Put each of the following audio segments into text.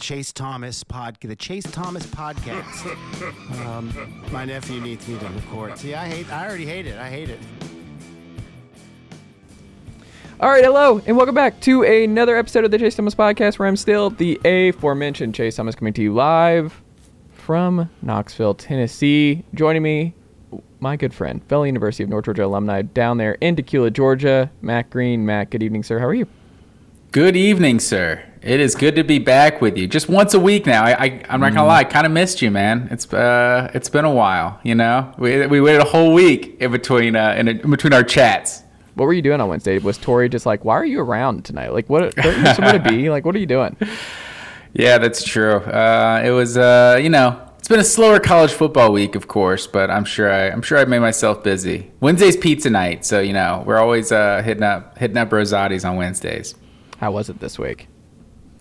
Chase Thomas podcast, the Chase Thomas podcast. um, my nephew needs me to record. See, I hate. I already hate it. I hate it. All right, hello, and welcome back to another episode of the Chase Thomas Podcast, where I'm still the aforementioned Chase Thomas coming to you live from Knoxville, Tennessee. Joining me, my good friend, fellow University of North Georgia alumni down there in Dacula, Georgia, Matt Green. Matt, good evening, sir. How are you? Good evening, sir. It is good to be back with you. Just once a week now. I, I am not gonna lie, I kind of missed you, man. It's uh, it's been a while. You know, we, we waited a whole week in between uh, in, in between our chats. What were you doing on Wednesday? Was Tori just like, why are you around tonight? Like, what? Don't you somewhere to be? Like, what are you doing? Yeah, that's true. Uh, it was, uh, you know, it's been a slower college football week, of course, but I'm sure I, I'm sure I made myself busy. Wednesday's pizza night, so you know we're always uh, hitting up hitting up Rosati's on Wednesdays. How was it this week?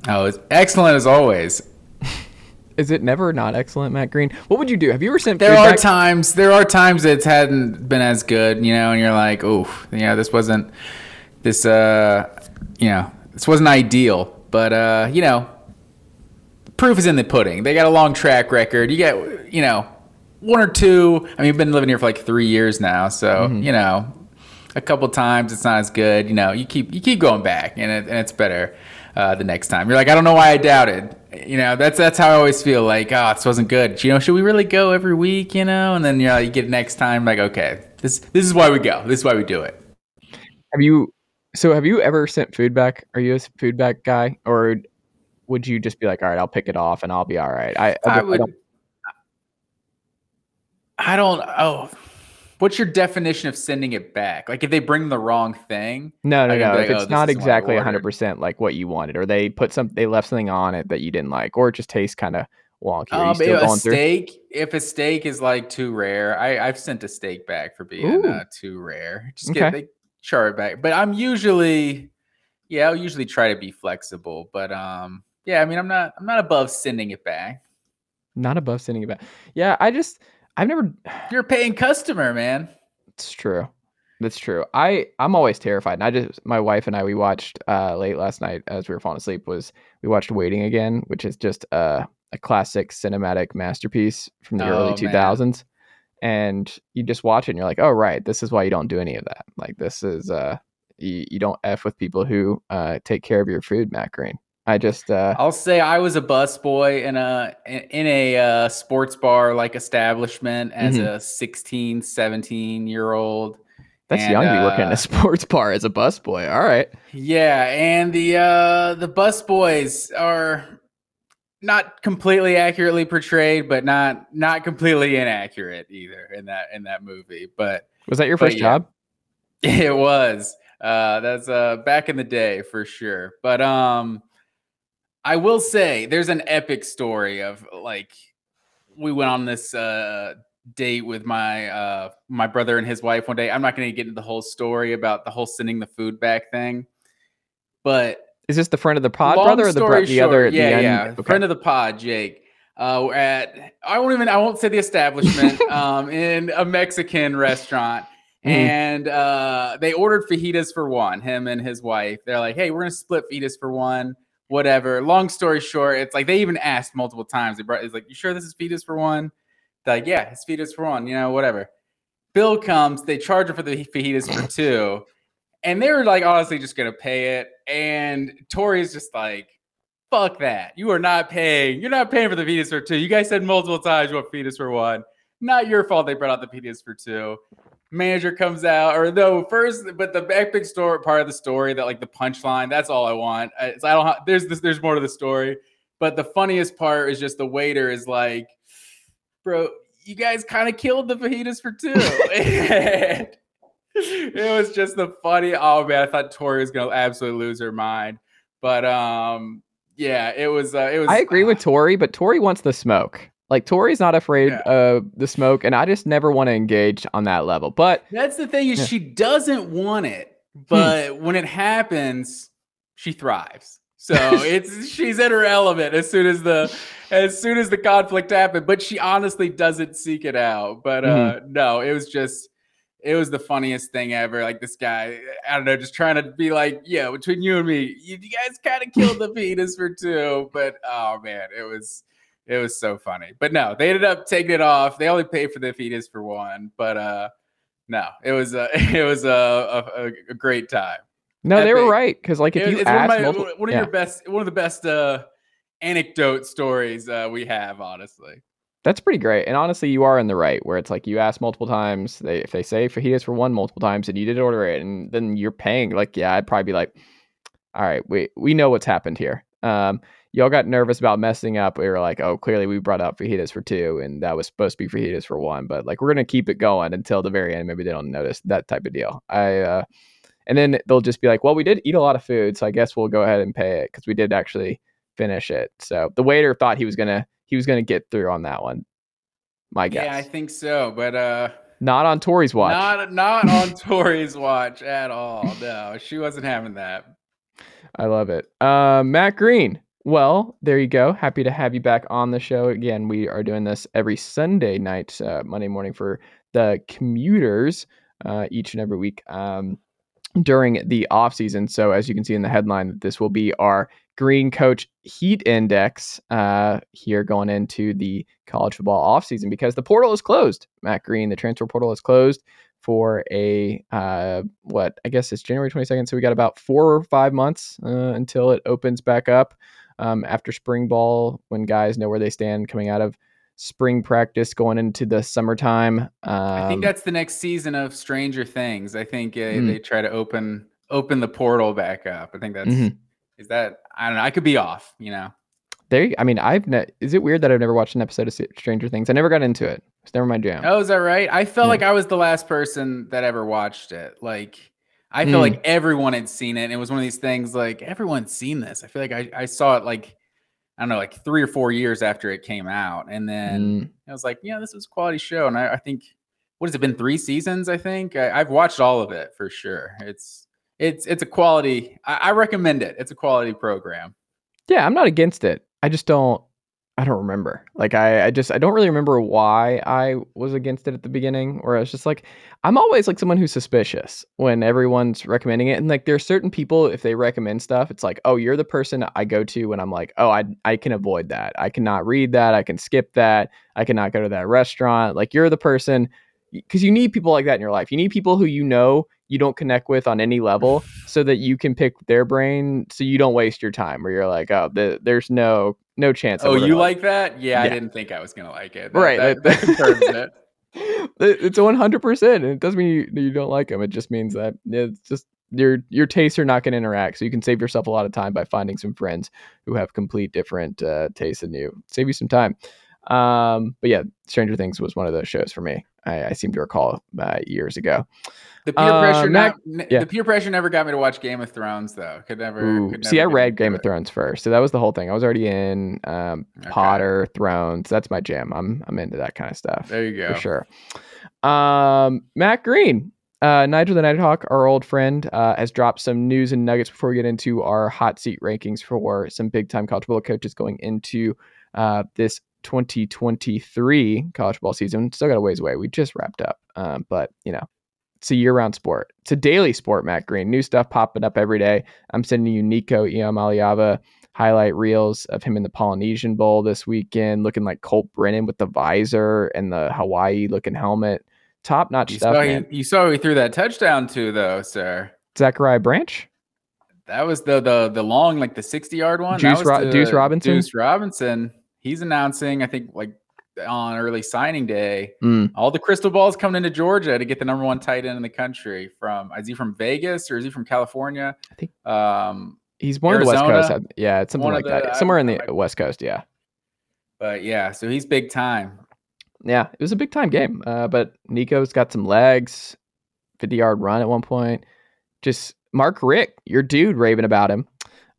Oh, it's excellent as always. Is it never not excellent, Matt Green? What would you do? Have you ever sent? There are times. There are times that it hadn't been as good, you know, and you're like, oh, you know, this wasn't this, uh, you know, this wasn't ideal, but uh, you know, proof is in the pudding. They got a long track record. You get, you know, one or two. I mean, you've been living here for like three years now, so you know, a couple times it's not as good. You know, you keep you keep going back, and it, and it's better. Uh, the next time you're like, I don't know why I doubted. You know, that's that's how I always feel. Like, oh, this wasn't good. You know, should we really go every week? You know, and then you know, you get next time, like, okay, this this is why we go. This is why we do it. Have you? So, have you ever sent food back? Are you a food back guy, or would you just be like, all right, I'll pick it off and I'll be all right? I, I, I would. don't- I don't. Oh, what's your definition of sending it back? Like, if they bring the wrong thing, no, no, no. be If like, oh, it's not isn't what I exactly 100 percent like what you wanted, or they put some, they left something on it that you didn't like, or it just tastes kind of wonky. Um, if a through? steak, if a steak is like too rare, I, I've sent a steak back for being uh, too rare. Just get Okay. they char it back. But I'm usually, yeah, I'll usually try to be flexible. But um, yeah, I mean, I'm not, I'm not above sending it back. Not above sending it back. Yeah, I just, I've never. You're a paying customer, man. It's true. That's true. I I'm always terrified. And I just my wife and I we watched uh late last night as we were falling asleep was we watched Waiting Again, which is just uh, a classic cinematic masterpiece from the Oh, early man. 2000s. And you just watch it and you're like, "Oh right, this is why you don't do any of that." Like this is uh you, you don't f with people who uh take care of your food, Matt Green. I just uh I'll say I was a busboy in a in a uh, sports bar like establishment as Mhm. a 16, 17 year old. that's and, young to be working in uh, a sports bar as a busboy. All right. Yeah, and the uh the busboys are not completely accurately portrayed, but not not completely inaccurate either in that in that movie. But Was that your first yeah. job? it was uh that's uh back in the day for sure. But um I will say there's an epic story of like we went on this uh date with my uh my brother and his wife one day. I'm not going to get into the whole story about the whole sending the food back thing. But Is this the friend of the pod brother or the, bro- the other at the yeah, yeah. Okay. Friend of the pod, Jake. Uh, we're at I won't even I won't say the establishment um, in a Mexican restaurant, Mhm. and uh, they ordered fajitas for one. Him and his wife. They're like, "Hey, we're gonna split fajitas for one." Whatever. Long story short, it's like they even asked multiple times. They brought, it's like, "You sure this is fajitas for one?" They're like, "Yeah, it's fajitas for one." You know, whatever. Bill comes. They charge him for the fajitas for two and they were like honestly just gonna pay it. And Tori's just like, fuck that. You are not paying. You're not paying for the Venus for two. You guys said multiple times you want Venus for one. Not your fault they brought out the Venus for two. Manager comes out, or no, first, but the epic story part of the story that like the punchline. That's all I want. I, I don't. Ha- there's this. There's more to the story, but the funniest part is just the waiter is like, bro, you guys kind of killed the fajitas for two. and it was just the funny. Oh man, I thought Tori was gonna absolutely lose her mind, but um, yeah, it was. Uh, it was. I agree with uh, Tori, but Tori wants the smoke. Like Tori's not afraid Yeah. of the smoke, and I just never want to engage on that level. But That's the thing is Yeah. she doesn't want it, but when it happens, she thrives. So it's she's in her element as soon as the as soon as the conflict happened. But she honestly doesn't seek it out. But uh no, it was just it was the funniest thing ever. Like this guy, I don't know, just trying to be like, yeah, between you and me, you, you guys kind of killed the fetus for two. But oh man, it was it was so funny. But no, they ended up taking it off. They only paid for the fetus for one. But uh no, it was a it was a a, a great time. no, they were right because like if It- you it's one of, ask my, multiple, one of yeah, your best one of the best uh anecdote stories uh, we have, honestly. that's pretty great. And honestly, you are in the right where it's like you ask multiple times. They if they say fajitas for one multiple times and you did order it, and then you're paying. Like yeah, I'd probably be like, all right, we we know what's happened here. Um, y'all got nervous about messing up. We were like, oh, clearly we brought up fajitas for two, and that was supposed to be fajitas for one. But like, we're gonna keep it going until the very end. Maybe they don't notice that type of deal. I, uh, and then they'll just be like, well, we did eat a lot of food, so I guess we'll go ahead and pay it because we did actually finish it. So the waiter thought he was gonna he was gonna get through on that one. My guess, Yeah, I think so. But uh not on Tori's watch. not not on Tori's watch at all. No, she wasn't having that. I love it. Uh, Matt Green. Well, there you go. Happy to have you back on the show again. We are doing this every Sunday night, uh, Monday morning for the commuters uh, each and every week um, during the off season. So, as you can see in the headline, this will be our Green Coach Heat Index uh, here going into the college football off season because the portal is closed. Matt Green, the transfer portal is closed for a uh, what I guess it's January 22nd. So we got about four or five months uh, until it opens back up um, after spring ball when guys know where they stand coming out of spring practice going into the summertime. Um, I think that's the next season of Stranger Things. I think uh, Mm. they try to open open the portal back up. I think that's is Mhm. that I don't know. I could be off, you know. there. I mean, I've ne- is it weird that I've never watched an episode of Stranger Things? I never got into it. It's never my jam. Oh, is that right? I felt Yeah. like I was the last person that ever watched it. Like, I feel Mm. like everyone had seen it. And it was one of these things like everyone's seen this. I feel like I, I saw it like, I don't know, like three or four years after it came out. And then Mm. I was like, yeah, this was a quality show. And I, I think, what has it been? Three seasons, I think. I, I've watched all of it for sure. It's, it's, it's a quality, I, I recommend it. It's a quality program. Yeah, I'm not against it. I just don't. I don't remember. Like I, I just I don't really remember why I was against it at the beginning. Or I was just like, I'm always like someone who's suspicious when everyone's recommending it. And like there are certain people, if they recommend stuff, it's like, oh, you're the person I go to when I'm like, oh, I I can mm-hmm. avoid that. I cannot read that. I can skip that. I cannot go to that restaurant. Like you're the person because you need people like that in your life. You need people who you know you don't connect with on any level so that you can pick their brain so you don't waste your time where you're like, oh, the, there's no no chance. Oh, you like that? Yeah, I didn't think I was going to like it. Right, That, that- that confirms it. it- it's one hundred percent. It doesn't mean you, you don't like them. It just means that it's just your your tastes are not going to interact. So you can save yourself a lot of time by finding some friends who have complete different uh, tastes than you. Save you some time. Um, but yeah, Stranger Things was one of those shows for me. I, I seem to recall uh, years ago. The peer Uh, pressure, Mac- not, yeah. the peer pressure never got me to watch Game of Thrones though. Could never. Ooh, could see, I read Game of. Thrones first, so that was the whole thing. I was already in um, Okay. Potter, Thrones. That's my jam. I'm I'm into that kind of stuff. There you go. for sure. Um, Matt Green, uh, Nigel the Nighthawk, our old friend, uh, has dropped some news and nuggets before we get into our hot seat rankings for some big time college football coaches going into uh, this 2023 college ball season. Still got a ways away. We just wrapped up, um, but you know. It's a year-round sport. It's a daily sport, Matt Green. New stuff popping up every day. I'm sending you Nico Iamaleava highlight reels of him in the Polynesian Bowl this weekend, looking like Colt Brennan with the visor and the Hawaii looking helmet. Top notch stuff, saw, he, you saw he threw that touchdown to though, sir. Zachariah Branch. That was the the the long like the sixty yard one. Deuce that was Ro- Deuce Robinson? Deuce Robinson. He's announcing. I think like on early signing day. Mm. All the crystal balls coming into Georgia to get the number one tight end in the country. From is he from Vegas or is he from California? I think- Um, He's more of the West Coast. Yeah, it's something like of that. the- Somewhere in I- the West Coast. Yeah. but yeah, so he's big time. Yeah, it was a big time game. Uh, but Nico's got some legs, 50 yard run at one point. Just Mark Richt, your dude, raving about him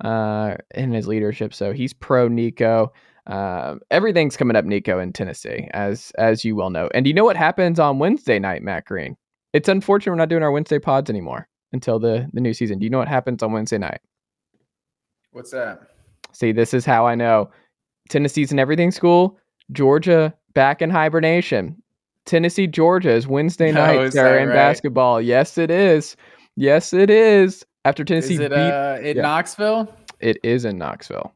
uh, in his leadership. So he's pro Nico. Um, everything's coming up Nico in Tennessee, as as you well know. And do you know what happens on Wednesday night, Matt Green? It's unfortunate we're not doing our Wednesday pods anymore until the the new season. Do you know what happens on Wednesday night? What's that? See, this is how I know. Tennessee's in everything school. Georgia back in hibernation. Tennessee, Georgia is Wednesday Oh, night there that in right? basketball. Yes, it is. Yes, it is. After Tennessee Is it beat, uh, in yeah. Knoxville? it is in Knoxville.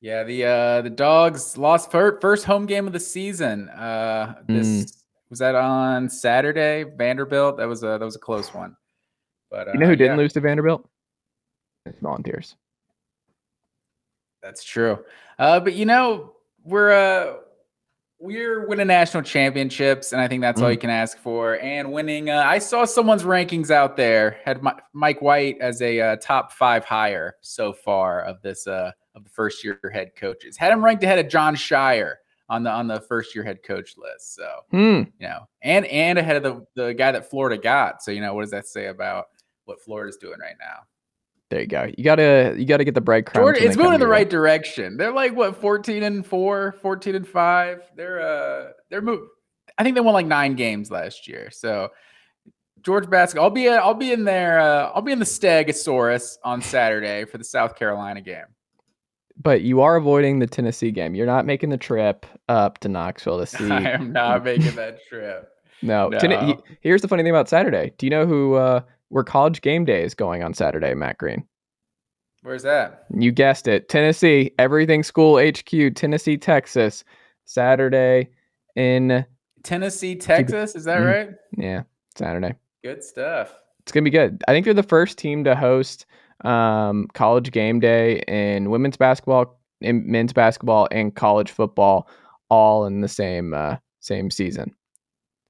Yeah, the uh, the dogs lost fir- first home game of the season. Uh, this Mm. was that on Saturday. Vanderbilt. That was a that was a close one. But uh, You know who didn't yeah, lose to Vanderbilt? It's Volunteers. That's true. Uh, but you know we're uh, we're winning national championships, and I think that's all Mm. you can ask for. And winning, uh, I saw someone's rankings out there had Mi- Mike White as a uh, top five hire so far of this uh, of the first year head coaches. Had him ranked ahead of Jon Scheyer on the on the first year head coach list. So Hmm. you know, and and ahead of the the guy that Florida got. So you know, what does that say about what Florida's doing right now? There you go. You gotta you gotta get the breadcrumbs. It's moving in the your way. right direction. They're like what 14 and 4, 14 and 5. They're uh they're move I think they won like 9 games last year. So George basketball. I'll be I'll be in there uh, I'll be in the Stegosaurus on Saturday for the South Carolina game. But you are avoiding the Tennessee game. You're not making the trip up to Knoxville to see. I am not making that trip. No. No. here's the funny thing about Saturday. Do you know who uh, where college game day is going on Saturday, Matt Green? Where's that? You guessed it. Tennessee, everything school HQ, Tennessee, Texas. Saturday in Tennessee, Texas, is that Mhm. right? yeah, Saturday. Good stuff. It's gonna be good. I think they're the first team to host um, college game day in women's basketball, in men's basketball, and college football, all in the same uh, same season.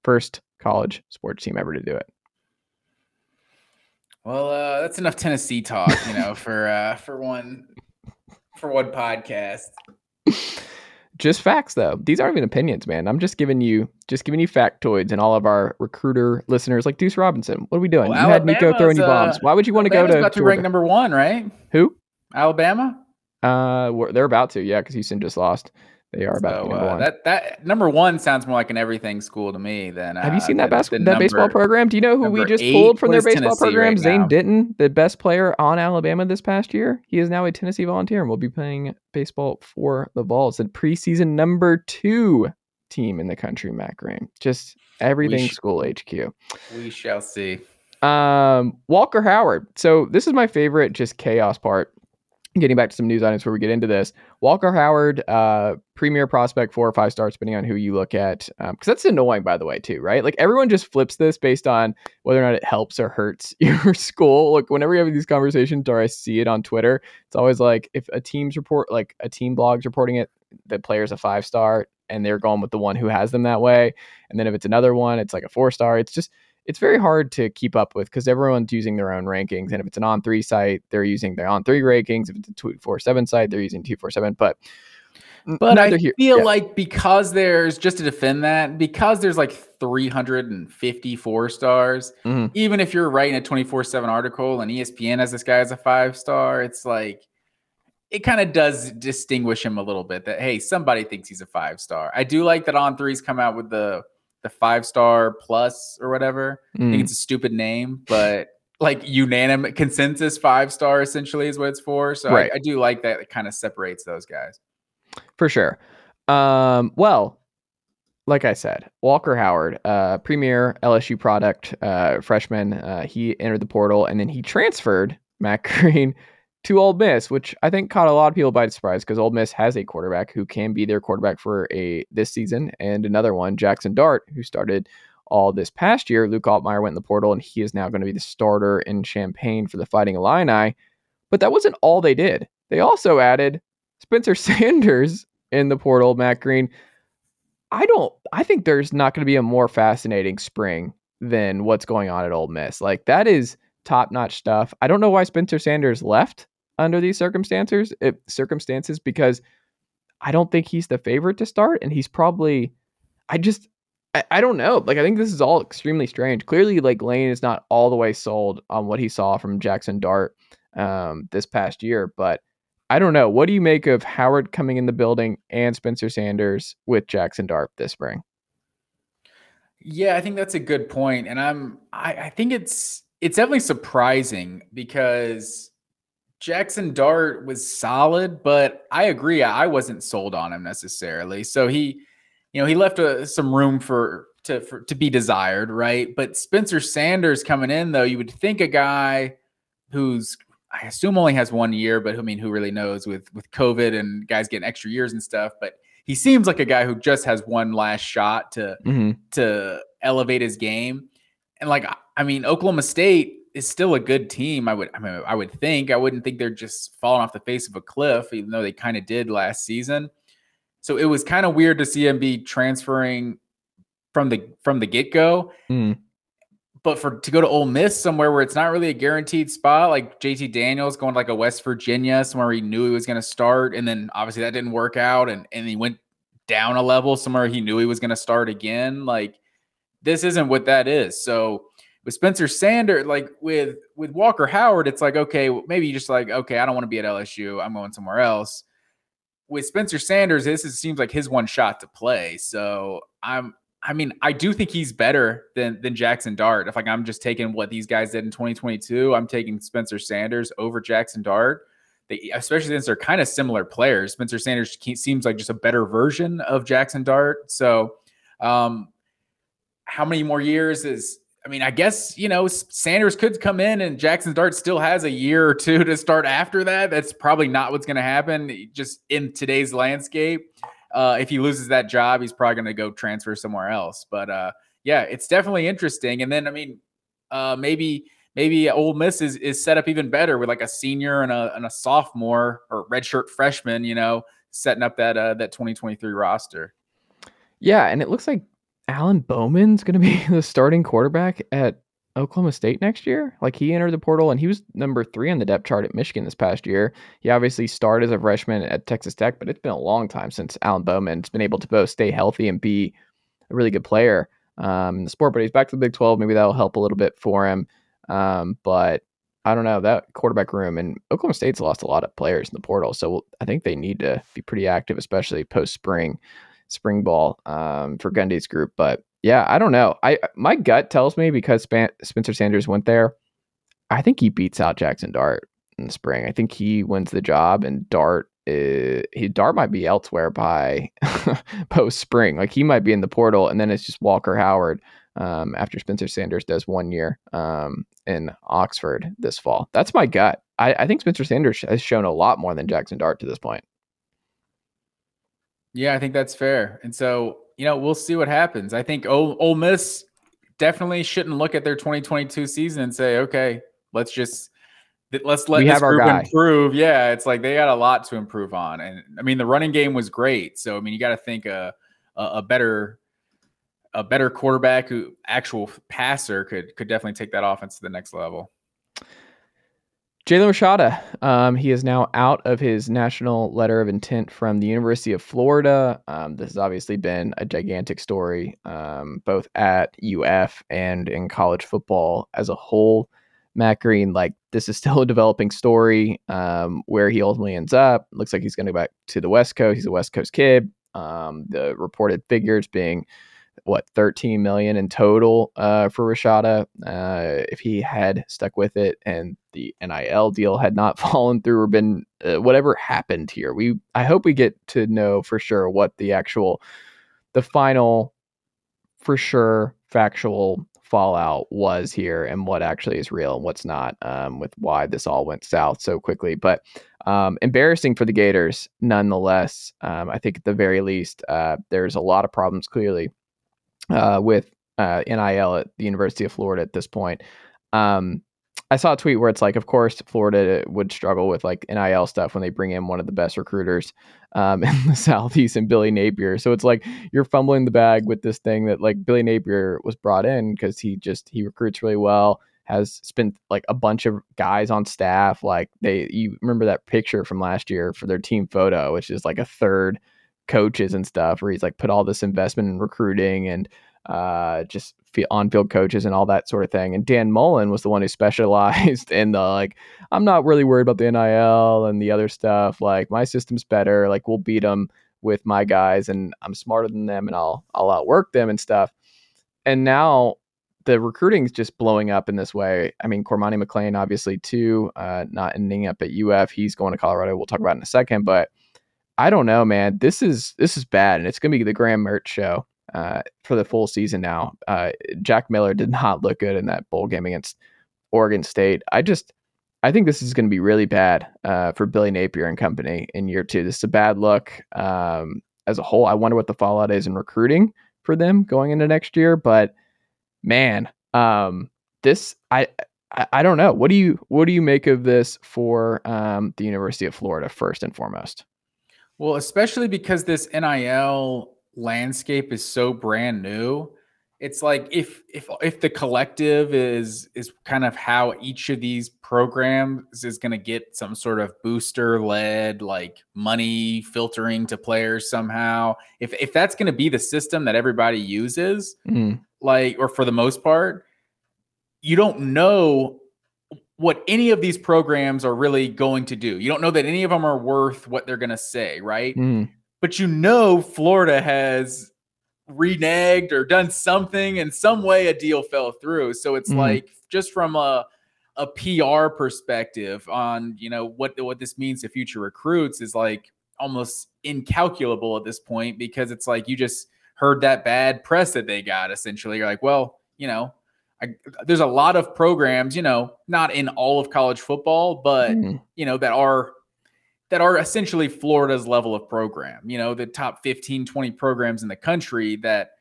First college sports team ever to do it. Well, uh, that's enough Tennessee talk, you know, for uh, for one for one podcast. Just facts though. These aren't even opinions, man. I'm just giving you just giving you factoids and all of our recruiter listeners like Deuce Robinson. What are we doing? Well, you had Nico throwing you bombs. Why would you want to go to about to Georgia? rank number one, right? Who? Alabama. Uh, they're about to, yeah, because Houston just lost. They are about So, uh, one. that that number one sounds more like an everything school to me than. Have you uh, seen that than- basket than that baseball program? Do you know who we just eight? pulled from their baseball Tennessee program? right Zane? Denton, the best player on Alabama this past year. He is now a Tennessee Volunteer and will be playing baseball for the Vols, a preseason number two team in the country. Matt Green, just everything sh- school HQ. We shall see. Um, Walker Howard. So this is my favorite, just chaos part. Getting back to some news items before we get into this, Walker Howard, uh, premier prospect, four or five stars, depending on who you look at. Because that's annoying, by the way, too, right? Like everyone just flips this based on whether or not it helps or hurts your school. Like whenever you have these conversations, or I see it on Twitter, it's always like if a team's report, like a team blog's reporting it, the player's a five star, and they're going with the one who has them that way. And then if it's another one, it's like a four star. It's just it's very hard to keep up with because everyone's using their own rankings. And if it's an on three site, they're using their on three rankings. If it's a two four seven site, they're using two four seven. But But I here- feel yeah. like because there's just to defend that, because there's like 354 stars, Mhm. even if you're writing a 24 7 article and ESPN has this guy as a five star, it's like it kind of does distinguish him a little bit that hey, somebody thinks he's a five star. I do like that on threes come out with the the five star plus or whatever. I Mm. think it's a stupid name, but like unanimous consensus five star essentially is what it's for. So Right. I, I do like that. It kind of separates those guys. for sure. Um, well, like I said, Walker Howard, uh, premier LSU product, uh, freshman. Uh, he entered the portal and then he transferred Matt Green to Ole Miss, which I think caught a lot of people by surprise because Ole Miss has a quarterback who can be their quarterback for a this season, and another one, Jaxson Dart, who started all this past year. Luke Altmyer went in the portal, and he is now going to be the starter in Champaign for the Fighting Illini. But that wasn't all they did. They also added Spencer Sanders in the portal, Matt Green. I don't. I think there's not going to be a more fascinating spring than what's going on at Ole Miss. Like that is top notch stuff. I don't know why Spencer Sanders left under these circumstances. It, circumstances because I don't think he's the favorite to start, and he's probably. I just. I, I don't know. Like I think this is all extremely strange. Clearly, like Lane is not all the way sold on what he saw from Jaxson Dart um, this past year, but I don't know. What do you make of Howard coming in the building and Spencer Sanders with Jaxson Dart this spring? Yeah, I think that's a good point, and I'm I, I think it's it's definitely surprising because Jaxson Dart was solid, but I agree I wasn't sold on him necessarily. So he, you know, he left a, uh, some room for to for, to be desired, right? But Spencer Sanders coming in though, you would think a guy who's I assume only has one year, but I mean, who really knows with with COVID and guys getting extra years and stuff. But he seems like a guy who just has one last shot to mm-hmm. to elevate his game. And like, I mean, Oklahoma State is still a good team. I would, I mean, I would think. I wouldn't think they're just falling off the face of a cliff, even though they kind of did last season. So it was kind of weird to see him be transferring from the from the get go. Mm but for to go to Ole Miss somewhere where it's not really a guaranteed spot, like JT Daniels going to like a West Virginia, somewhere he knew he was going to start, and then obviously that didn't work out, and and he went down a level somewhere he knew he was going to start again. Like this isn't what that is. So with Spencer Sanders, like with with Walker Howard, it's like okay, maybe you just like okay, I don't want to be at LSU, I'm going somewhere else. With Spencer Sanders, this is, seems like his one shot to play. So I'm I mean, I do think he's better than than Jaxson Dart. If like I'm just taking what these guys did in 2022, I'm taking Spencer Sanders over Jaxson Dart. They, especially since they're kind of similar players. Spencer Sanders seems like just a better version of Jaxson Dart. So, um, how many more years is? I mean, I guess you know Sanders could come in and Jaxson Dart still has a year or two to start after that. That's probably not what's going to happen just in today's landscape uh, if he loses that job, he's probably going to go transfer somewhere else. But uh, yeah, it's definitely interesting. And then I mean, uh, maybe maybe Ole Miss is, is set up even better with like a senior and a, and a sophomore or redshirt freshman, you know, setting up that uh, that 2023 roster. Yeah, and it looks like Alan Bowman's going to be the starting quarterback at Oklahoma State next year. Like he entered the portal and he was number three on the depth chart at Michigan this past year. He obviously started as a freshman at Texas Tech, but it's been a long time since Alan Bowman's been able to both stay healthy and be a really good player um, in the sport. But he's back to the Big 12. Maybe that'll help a little bit for him. Um, but I don't know that quarterback room and Oklahoma State's lost a lot of players in the portal, so I think they need to be pretty active, especially post spring, spring ball um, for Gundy's group. But yeah, I don't know. I my gut tells me because Sp- Spencer Sanders went there, I think he beats out Jaxson Dart in the spring. I think he wins the job, and Dart is, he Dart might be elsewhere by post spring. Like he might be in the portal, and then it's just Walker Howard um, after Spencer Sanders does one year um, in Oxford this fall. That's my gut. I, I think Spencer Sanders has shown a lot more than Jaxson Dart to this point. Yeah, I think that's fair. And so you know, we'll see what happens. I think Ole, Ole Miss definitely shouldn't look at their 2022 season and say, okay, let's just let's let we this group improve. Yeah, it's like they got a lot to improve on, and I mean the running game was great. So I mean you got to think a, a, a better a better quarterback who actual passer could could definitely take that offense to the next level. Jaden Rashada, um, he is now out of his national letter of intent from the University of Florida. Um, this has obviously been a gigantic story, um, both at UF and in college football as a whole. Matt Green, like this is still a developing story. Um, where he ultimately ends up, looks like he's going to go back to the West Coast. He's a West Coast kid. Um, the reported figures being what 13 million in total uh, for Rashada uh, if he had stuck with it and the NIL deal had not fallen through or been uh, whatever happened here. We I hope we get to know for sure what the actual the final for sure factual fallout was here and what actually is real and what's not um, with why this all went south so quickly. But um, embarrassing for the Gators nonetheless. Um, I think at the very least, uh, there's a lot of problems clearly uh, with uh, NIL at the University of Florida at this point. Um, I saw a tweet where it's like, of course, Florida would struggle with like NIL stuff when they bring in one of the best recruiters um, in the Southeast and Billy Napier. So it's like you're fumbling the bag with this thing that like Billy Napier was brought in because he just he recruits really well, has spent like a bunch of guys on staff. Like they, you remember that picture from last year for their team photo, which is like a third coaches and stuff, where he's like put all this investment in recruiting and uh, just on-field coaches and all that sort of thing. And Dan Mullen was the one who specialized in the like, I'm not really worried about the NIL and the other stuff. Like my system's better. Like we'll beat them with my guys, and I'm smarter than them, and I'll I'll outwork them and stuff. And now the recruiting's just blowing up in this way. I mean, Cormani McClain, obviously, too, uh, not ending up at UF. He's going to Colorado. We'll talk about in a second, but I don't know, man. This is this is bad, and it's going to be the Graham Mertz show uh, for the full season now. Uh, Jack Miller did not look good in that bowl game against Oregon State. I just, I think this is going to be really bad uh, for Billy Napier and company in year two. This is a bad look um, as a whole. I wonder what the fallout is in recruiting for them going into next year. But man, um, this I, I, I don't know. What do you what do you make of this for um, the University of Florida first and foremost? Well, especially because this NIL landscape is so brand new it's like if if if the collective is is kind of how each of these programs is going to get some sort of booster led like money filtering to players somehow if if that's going to be the system that everybody uses mm. like or for the most part you don't know what any of these programs are really going to do you don't know that any of them are worth what they're going to say right mm but you know Florida has reneged or done something in some way a deal fell through. So it's mm. like just from a a PR perspective on you know what what this means to future recruits is like almost incalculable at this point because it's like you just heard that bad press that they got essentially you're like well you know I, there's a lot of programs you know not in all of college football but mm. you know that are that are essentially Florida's level of program, you know, the top 15, 20 programs in the country that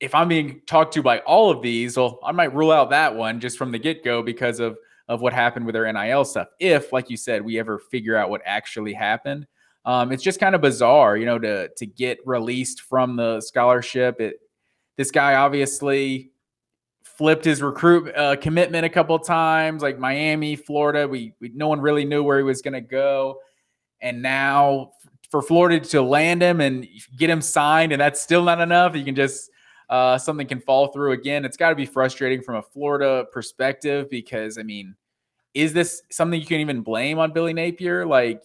if I'm being talked to by all of these, well, I might rule out that one just from the get-go because of of what happened with their NIL stuff. If, like you said, we ever figure out what actually happened. Um, it's just kind of bizarre, you know, to to get released from the scholarship. It this guy obviously flipped his recruit uh, commitment a couple times, like Miami, Florida. We, we no one really knew where he was going to go, and now for Florida to land him and get him signed, and that's still not enough. You can just uh, something can fall through again. It's got to be frustrating from a Florida perspective because I mean, is this something you can even blame on Billy Napier? Like,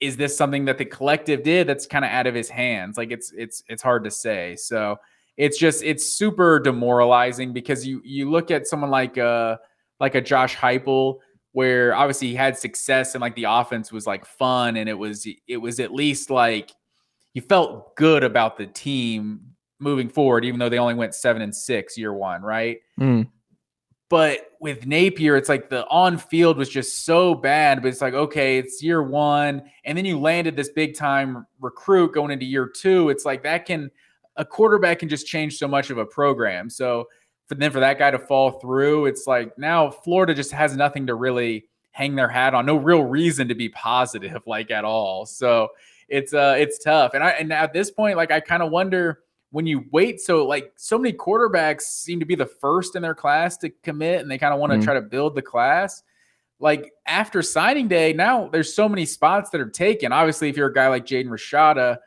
is this something that the collective did that's kind of out of his hands? Like, it's it's it's hard to say. So it's just it's super demoralizing because you you look at someone like uh like a Josh Heupel where obviously he had success and like the offense was like fun and it was it was at least like you felt good about the team moving forward even though they only went 7 and 6 year 1 right mm. but with Napier it's like the on field was just so bad but it's like okay it's year 1 and then you landed this big time recruit going into year 2 it's like that can a quarterback can just change so much of a program. So for then for that guy to fall through, it's like now Florida just has nothing to really hang their hat on. No real reason to be positive like at all. So it's uh it's tough. And I and at this point, like I kind of wonder when you wait so like so many quarterbacks seem to be the first in their class to commit and they kind of want to mm-hmm. try to build the class like after signing day now there's so many spots that are taken obviously if you're a guy like jaden rashada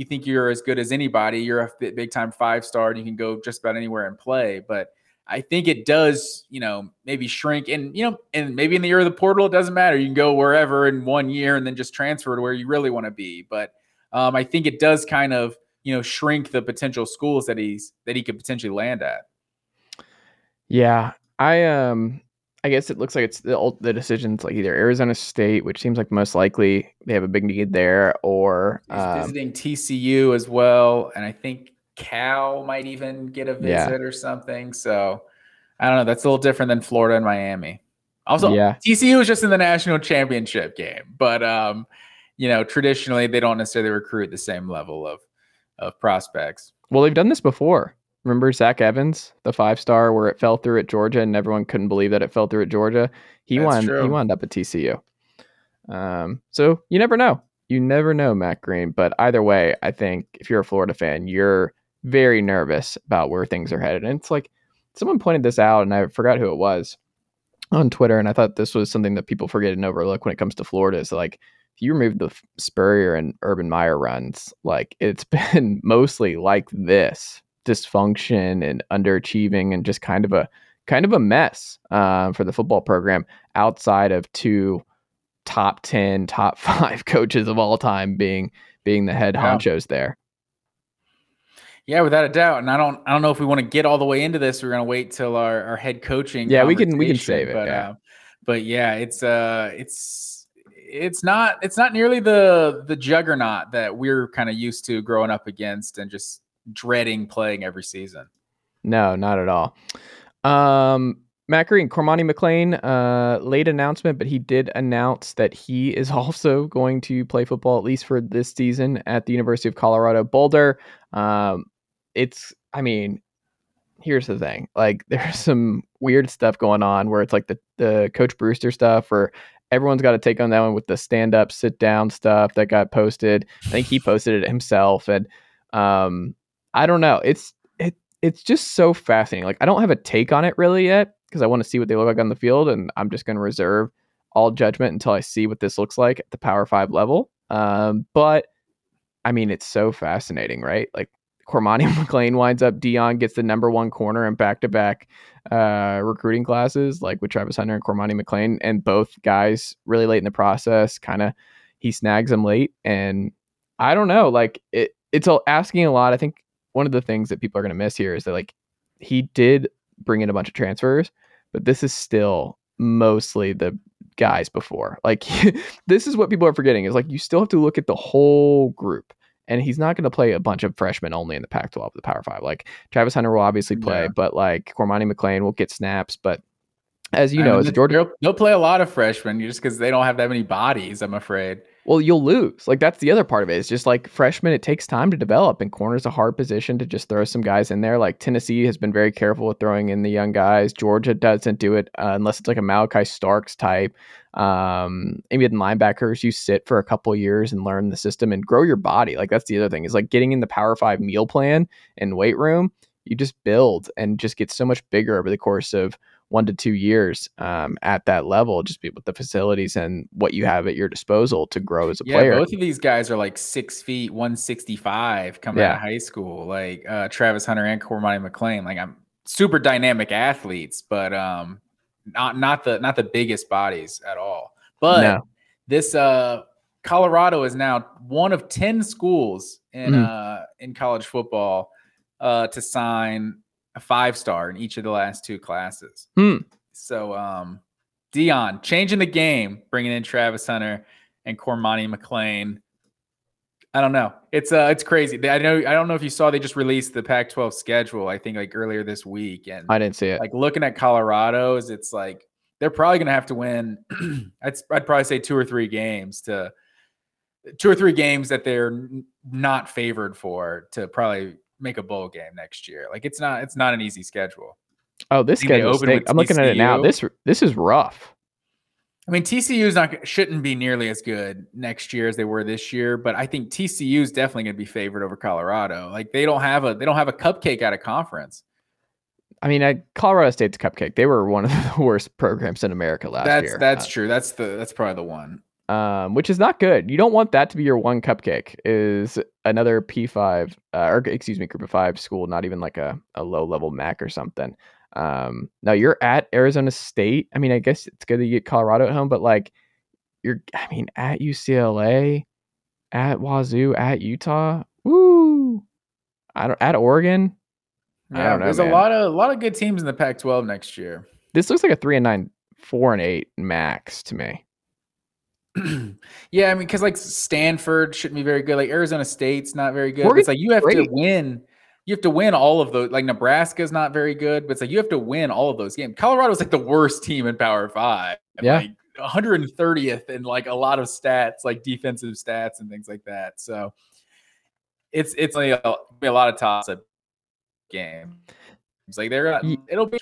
you think you're as good as anybody, you're a big time five star and you can go just about anywhere and play. But I think it does, you know, maybe shrink and, you know, and maybe in the year of the portal, it doesn't matter. You can go wherever in one year and then just transfer to where you really want to be. But um, I think it does kind of, you know, shrink the potential schools that he's, that he could potentially land at. Yeah. I, um, I guess it looks like it's the the decisions like either Arizona State, which seems like most likely they have a big need there, or um, visiting TCU as well, and I think Cal might even get a visit yeah. or something. So I don't know. That's a little different than Florida and Miami. Also, yeah. TCU is just in the national championship game, but um, you know, traditionally they don't necessarily recruit the same level of of prospects. Well, they've done this before. Remember Zach Evans, the five star, where it fell through at Georgia, and everyone couldn't believe that it fell through at Georgia. He That's wound true. he wound up at TCU. Um, so you never know. You never know, Matt Green. But either way, I think if you're a Florida fan, you're very nervous about where things are headed. And it's like someone pointed this out, and I forgot who it was on Twitter, and I thought this was something that people forget and overlook when it comes to Florida. Is like if you remove the Spurrier and Urban Meyer runs, like it's been mostly like this dysfunction and underachieving and just kind of a kind of a mess uh, for the football program outside of two top 10 top 5 coaches of all time being being the head Yeah. honchos there Yeah, without a doubt. And I don't I don't know if we want to get all the way into this. We're gonna wait till our, our head coaching. Yeah, we can- we can save it, But yeah. uh, but yeah, it's uh it's it's not it's not nearly the the juggernaut that we're kind of used to growing up against and just dreading playing every season. No, not at all. Um, Matt Green, Cormani McClain, uh, late announcement, but he did announce that he is also going to play football at least for this season at the University of Colorado Boulder. Um, it's, I mean, here's the thing: like, there's some weird stuff going on where it's like the the Coach Brewster stuff, where everyone's got to take on that one with the stand up, sit down stuff that got posted. I think he posted it himself, and um, I don't know. It's it it's just so fascinating. Like I don't have a take on it really yet because I want to see what they look like on the field, and I'm just going to reserve all judgment until I see what this looks like at the Power Five level. Um, but I mean, it's so fascinating, right? Like Cormani McClain winds up, Deion gets the number one corner in back to back recruiting classes, like with Travis Hunter and Cormani McClain, and both guys really late in the process, kind of he snags them late, and I don't know, like it. It's asking a lot. I think one of the things that people are going to miss here is that like he did bring in a bunch of transfers, but this is still mostly the guys before. Like this is what people are forgetting is like you still have to look at the whole group. And he's not going to play a bunch of freshmen only in the Pac-12, the Power Five. Like Travis Hunter will obviously play, Yeah. but like Cormani McClain will get snaps. But as you I know, mean, as a Georgia they'll, they'll play a lot of freshmen just because they don't have that many bodies. I'm afraid. Well, you'll lose. Like that's the other part of it. It's just like freshmen, it takes time to develop, and corner's a hard position to just throw some guys in there. Like Tennessee has been very careful with throwing in the young guys. Georgia doesn't do it uh, unless it's like a Malaki Starks type. Um, maybe in linebackers, you sit for a couple years and learn the system and grow your body. Like that's the other thing is like getting in the Power Five meal plan and weight room. You just build and just get so much bigger over the course of one to two years um, at that level, just be with the facilities and what you have at your disposal to grow as a Yeah, player. both of these guys are like six feet, 165 coming out of high school. Like uh, Travis Hunter and Cormani McClain. Like I'm super dynamic athletes, but um, not not the not the biggest bodies at all. But No. this uh, Colorado is now one of ten schools in Mhm. uh, in college football uh, to sign a five star in each of the last two classes. Hmm. So um, Deion changing the game, bringing in Travis Hunter and Cormani McClain. I don't know. It's uh, it's crazy. I know. I don't know if you saw. They just released the Pac-12 schedule. I think like earlier this week, and I didn't see it. like looking at Colorado's, it's like they're probably going to have to win. I'd, I'd probably say two or three games to two or three games that they're not favored for to probably make a bowl game next year. Like it's not it's not an easy schedule. oh, this schedule. I'm looking at it now. This this is rough. I mean, TCU is not shouldn't be nearly as good next year as they were this year, but I think TCU is definitely going to be favored over Colorado. Like they don't have a they don't have a cupcake out of conference. I mean, I, Colorado State's cupcake. They were one of the worst programs in America last that's year. that's uh, true. That's the that's probably the one. Um, which is not good. You don't want that to be your one cupcake. Is another P five uh, or excuse me, group of five school, not even like a, a low level MAC or something. Um, now you're at Arizona State. I mean, I guess it's good that you get Colorado at home, but like you're, I mean, at UCLA, at Wazoo, at Utah. Woo! I don't at Oregon. I don't know, there's man. a lot of a lot of good teams in the Pac-12 next year. This looks like a three and nine, four and eight max to me. yeah, I mean, because like Stanford shouldn't be very good. Like Arizona State's not very good. It's like you have to win. You have to win all of those. Like Nebraska's not very good, but it's like you have to win all of those games. Colorado's like the worst team in Power Five. Yeah. Like 130th in like a lot of stats, like defensive stats and things like that. So it's it's like a, be a lot of toss up. game. It's like they're uh, it'll be.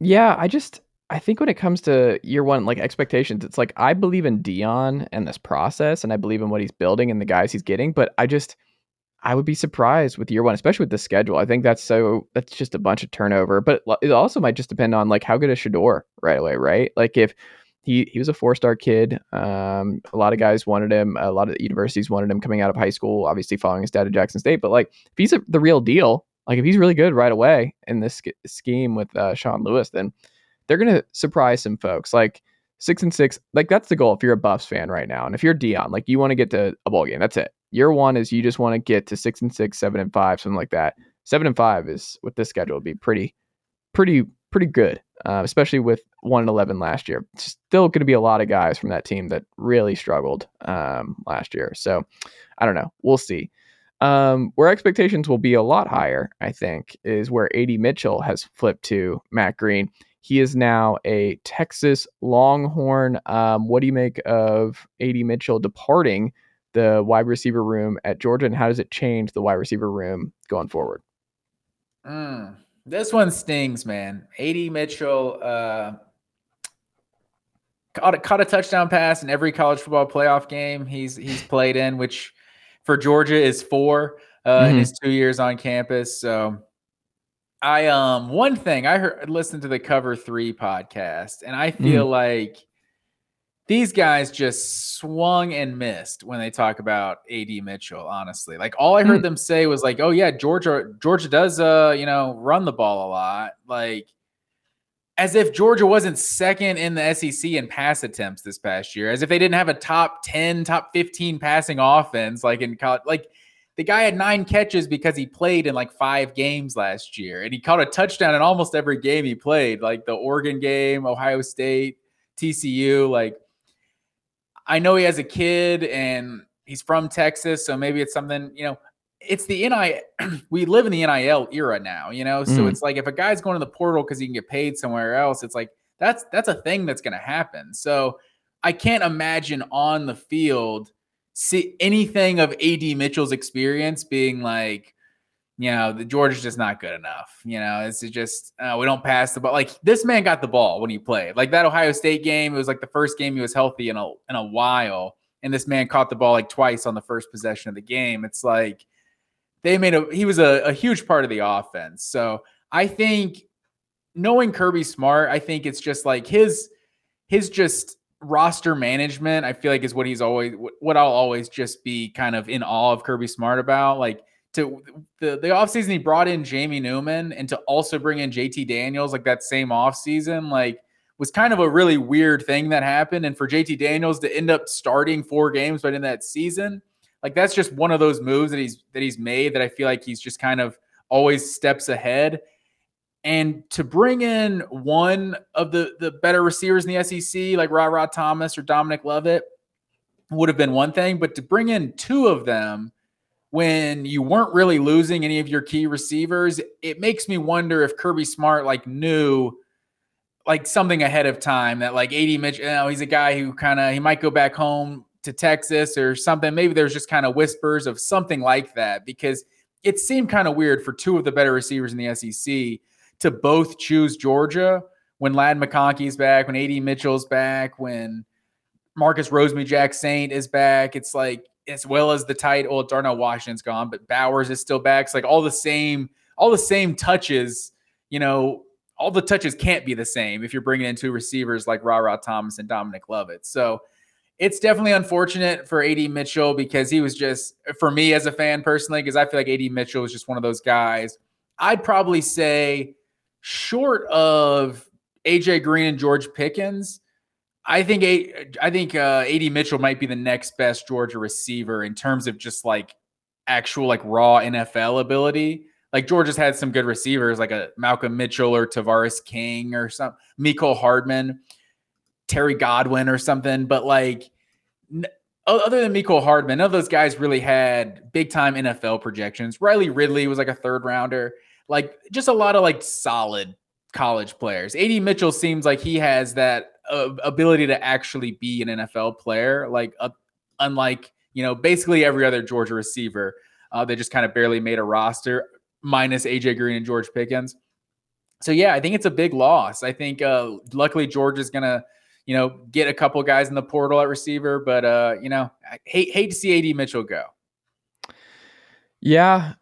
Yeah, I just I think when it comes to year one, like expectations, it's like I believe in Deion and this process, and I believe in what he's building and the guys he's getting. But I just I would be surprised with year one, especially with the schedule. I think that's so that's just a bunch of turnover. But it also might just depend on like how good is Shedeur right away, right? Like if he he was a four star kid. Um, a lot of guys wanted him. A lot of universities wanted him coming out of high school. Obviously, following his dad at Jackson State. But like, if he's a, the real deal, like if he's really good right away in this scheme with uh, Sean Lewis, then they're gonna surprise some folks. Like six and six, like that's the goal if you're a Buffs fan right now, and if you're Deion, like you want to get to a bowl game. That's it. Year one is you just want to get to six and six, seven and five, something like that. Seven and five is with this schedule would be pretty, pretty, pretty good, uh, especially with one and eleven last year. Still going to be a lot of guys from that team that really struggled um, last year. So I don't know. We'll see. Um, where expectations will be a lot higher, I think, is where AD Mitchell has flipped to Matt Green. He is now a Texas Longhorn. Um, what do you make of AD Mitchell departing the wide receiver room at Georgia, and how does it change the wide receiver room going forward? Mm, this one stings, man. AD Mitchell uh, caught a, caught a touchdown pass in every college football playoff game he's he's played in, which for Georgia is four uh, mm-hmm. in his two years on campus. So I um one thing I heard listened to the Cover Three podcast, and I feel mm. like these guys just swung and missed when they talk about AD Mitchell. Honestly, like all I heard mm. them say was like, "Oh yeah, Georgia Georgia does uh you know run the ball a lot," like as if Georgia wasn't second in the SEC in pass attempts this past year, as if they didn't have a top ten, top fifteen passing offense like in college, like the guy had nine catches because he played in like five games last year and he caught a touchdown in almost every game he played, like the Oregon game, Ohio State, TCU. Like, I know he has a kid and he's from Texas, so maybe it's something, you know, it's the NIL. we live in the NIL era now, you know, so mm. it's like if a guy's going to the portal because he can get paid somewhere else, it's like that's that's a thing that's going to happen. So I can't imagine on the field see anything of AD Mitchell's experience being like, you know, the Georgia's just not good enough. You know, it's just uh, we don't pass the ball. Like this man got the ball when he played. Like that Ohio State game, it was like the first game he was healthy in a in a while, and this man caught the ball like twice on the first possession of the game. It's like they made a he was a, a huge part of the offense. So I think knowing Kirby Smart, I think it's just like his his just roster management, I feel like is what he's always what I'll always just be kind of in awe of Kirby Smart about. Like to the the offseason he brought in Jamie Newman and to also bring in JT Daniels like that same offseason, like was kind of a really weird thing that happened. And for JT Daniels to end up starting four games but in that season, like that's just one of those moves that he's that he's made that I feel like he's just kind of always steps ahead. And to bring in one of the the better receivers in the SEC, like Ra Ra Thomas or Dominic Lovett, would have been one thing. But to bring in two of them when you weren't really losing any of your key receivers, it makes me wonder if Kirby Smart like knew like something ahead of time that like AD Mitch, you know, he's a guy who kind of he might go back home to Texas or something. Maybe there's just kind of whispers of something like that because it seemed kind of weird for two of the better receivers in the SEC to both choose Georgia when Ladd McConkey's back, when AD Mitchell's back, when Marcus Rosemy-Jacksaint is back. It's like as well as the tight. Well, Darnell Washington's gone, but Bowers is still back. It's like all the same, all the same touches. You know, all the touches can't be the same if you're bringing in two receivers like Ra Ra Thomas and Dominic Lovett. So it's definitely unfortunate for AD Mitchell because he was just for me as a fan personally because I feel like AD Mitchell was just one of those guys. I'd probably say short of AJ Green and George Pickens, I think I think uh, AD Mitchell might be the next best Georgia receiver in terms of just like actual like raw NFL ability. Like Georgia's had some good receivers like a Malcolm Mitchell or Tavarres King or some Mecole Hardman, Terry Godwin or something. But like n- other than Mecole Hardman, none of those guys really had big time NFL projections. Riley Ridley was like a third rounder like just a lot of like solid college players. AD Mitchell seems like he has that uh, ability to actually be an NFL player, like uh, unlike you know basically every other Georgia receiver Uh, they just kind of barely made a roster, minus AJ Green and George Pickens. So yeah, I think it's a big loss. I think uh, luckily George is gonna, you know, get a couple guys in the portal at receiver, but uh, you know, I hate hate to see AD Mitchell go. Yeah.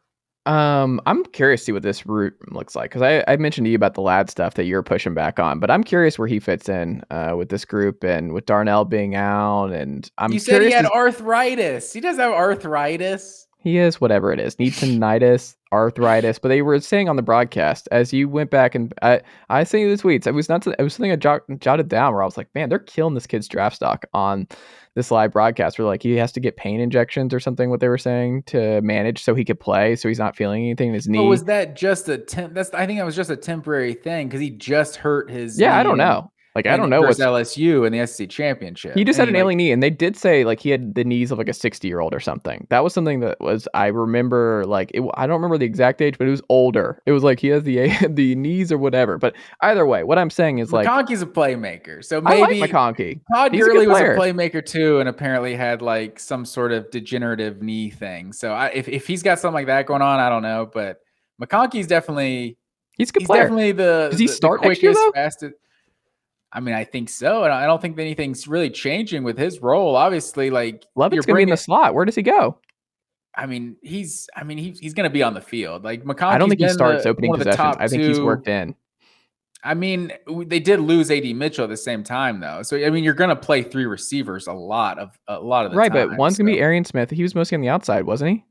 Um, I'm curious to see what this route looks like because I, I mentioned to you about the lad stuff that you're pushing back on, but I'm curious where he fits in uh, with this group and with Darnell being out. And I'm you said he had to- arthritis. He does have arthritis. He is whatever it is, needs tinnitus, arthritis. But they were saying on the broadcast as you went back and I, I sent you the tweets. It was not. It was something I jot, jotted down where I was like, man, they're killing this kid's draft stock on this live broadcast. Where like he has to get pain injections or something. What they were saying to manage so he could play, so he's not feeling anything in his knee. But was that just a temp? That's I think that was just a temporary thing because he just hurt his. yeah, I don't know. Like I don't know what's. LSU in the SEC championship. He just had an like, ailing knee, and they did say like he had the knees of like a sixty-year-old or something. That was something that was I remember like it, I don't remember the exact age, but it was older. It was like he has the the knees or whatever. But either way, what I'm saying is like McConkey's a playmaker, so I like maybe McConkey. Todd He's a Gurley was a playmaker too, and apparently had like some sort of degenerative knee thing. So I, if if he's got something like that going on, I don't know. But McConkey's definitely He's a good he's player. definitely the Does he the- the start next year, quickest, though? fastest. I mean, I think so. And I don't think anything's really changing with his role. Obviously, like Lovett's you're gonna be in bringing- the slot. Where does he go? I mean, he's. I mean, he's he's going to be on the field. Like McConkey. I don't think he starts opening possessions. I think he's worked in. I mean, they did lose AD Mitchell at the same time, though. So I mean, you're going to play three receivers a lot of a lot of the Right, time. but one's gonna be Arian Smith. He was mostly on the outside, wasn't he?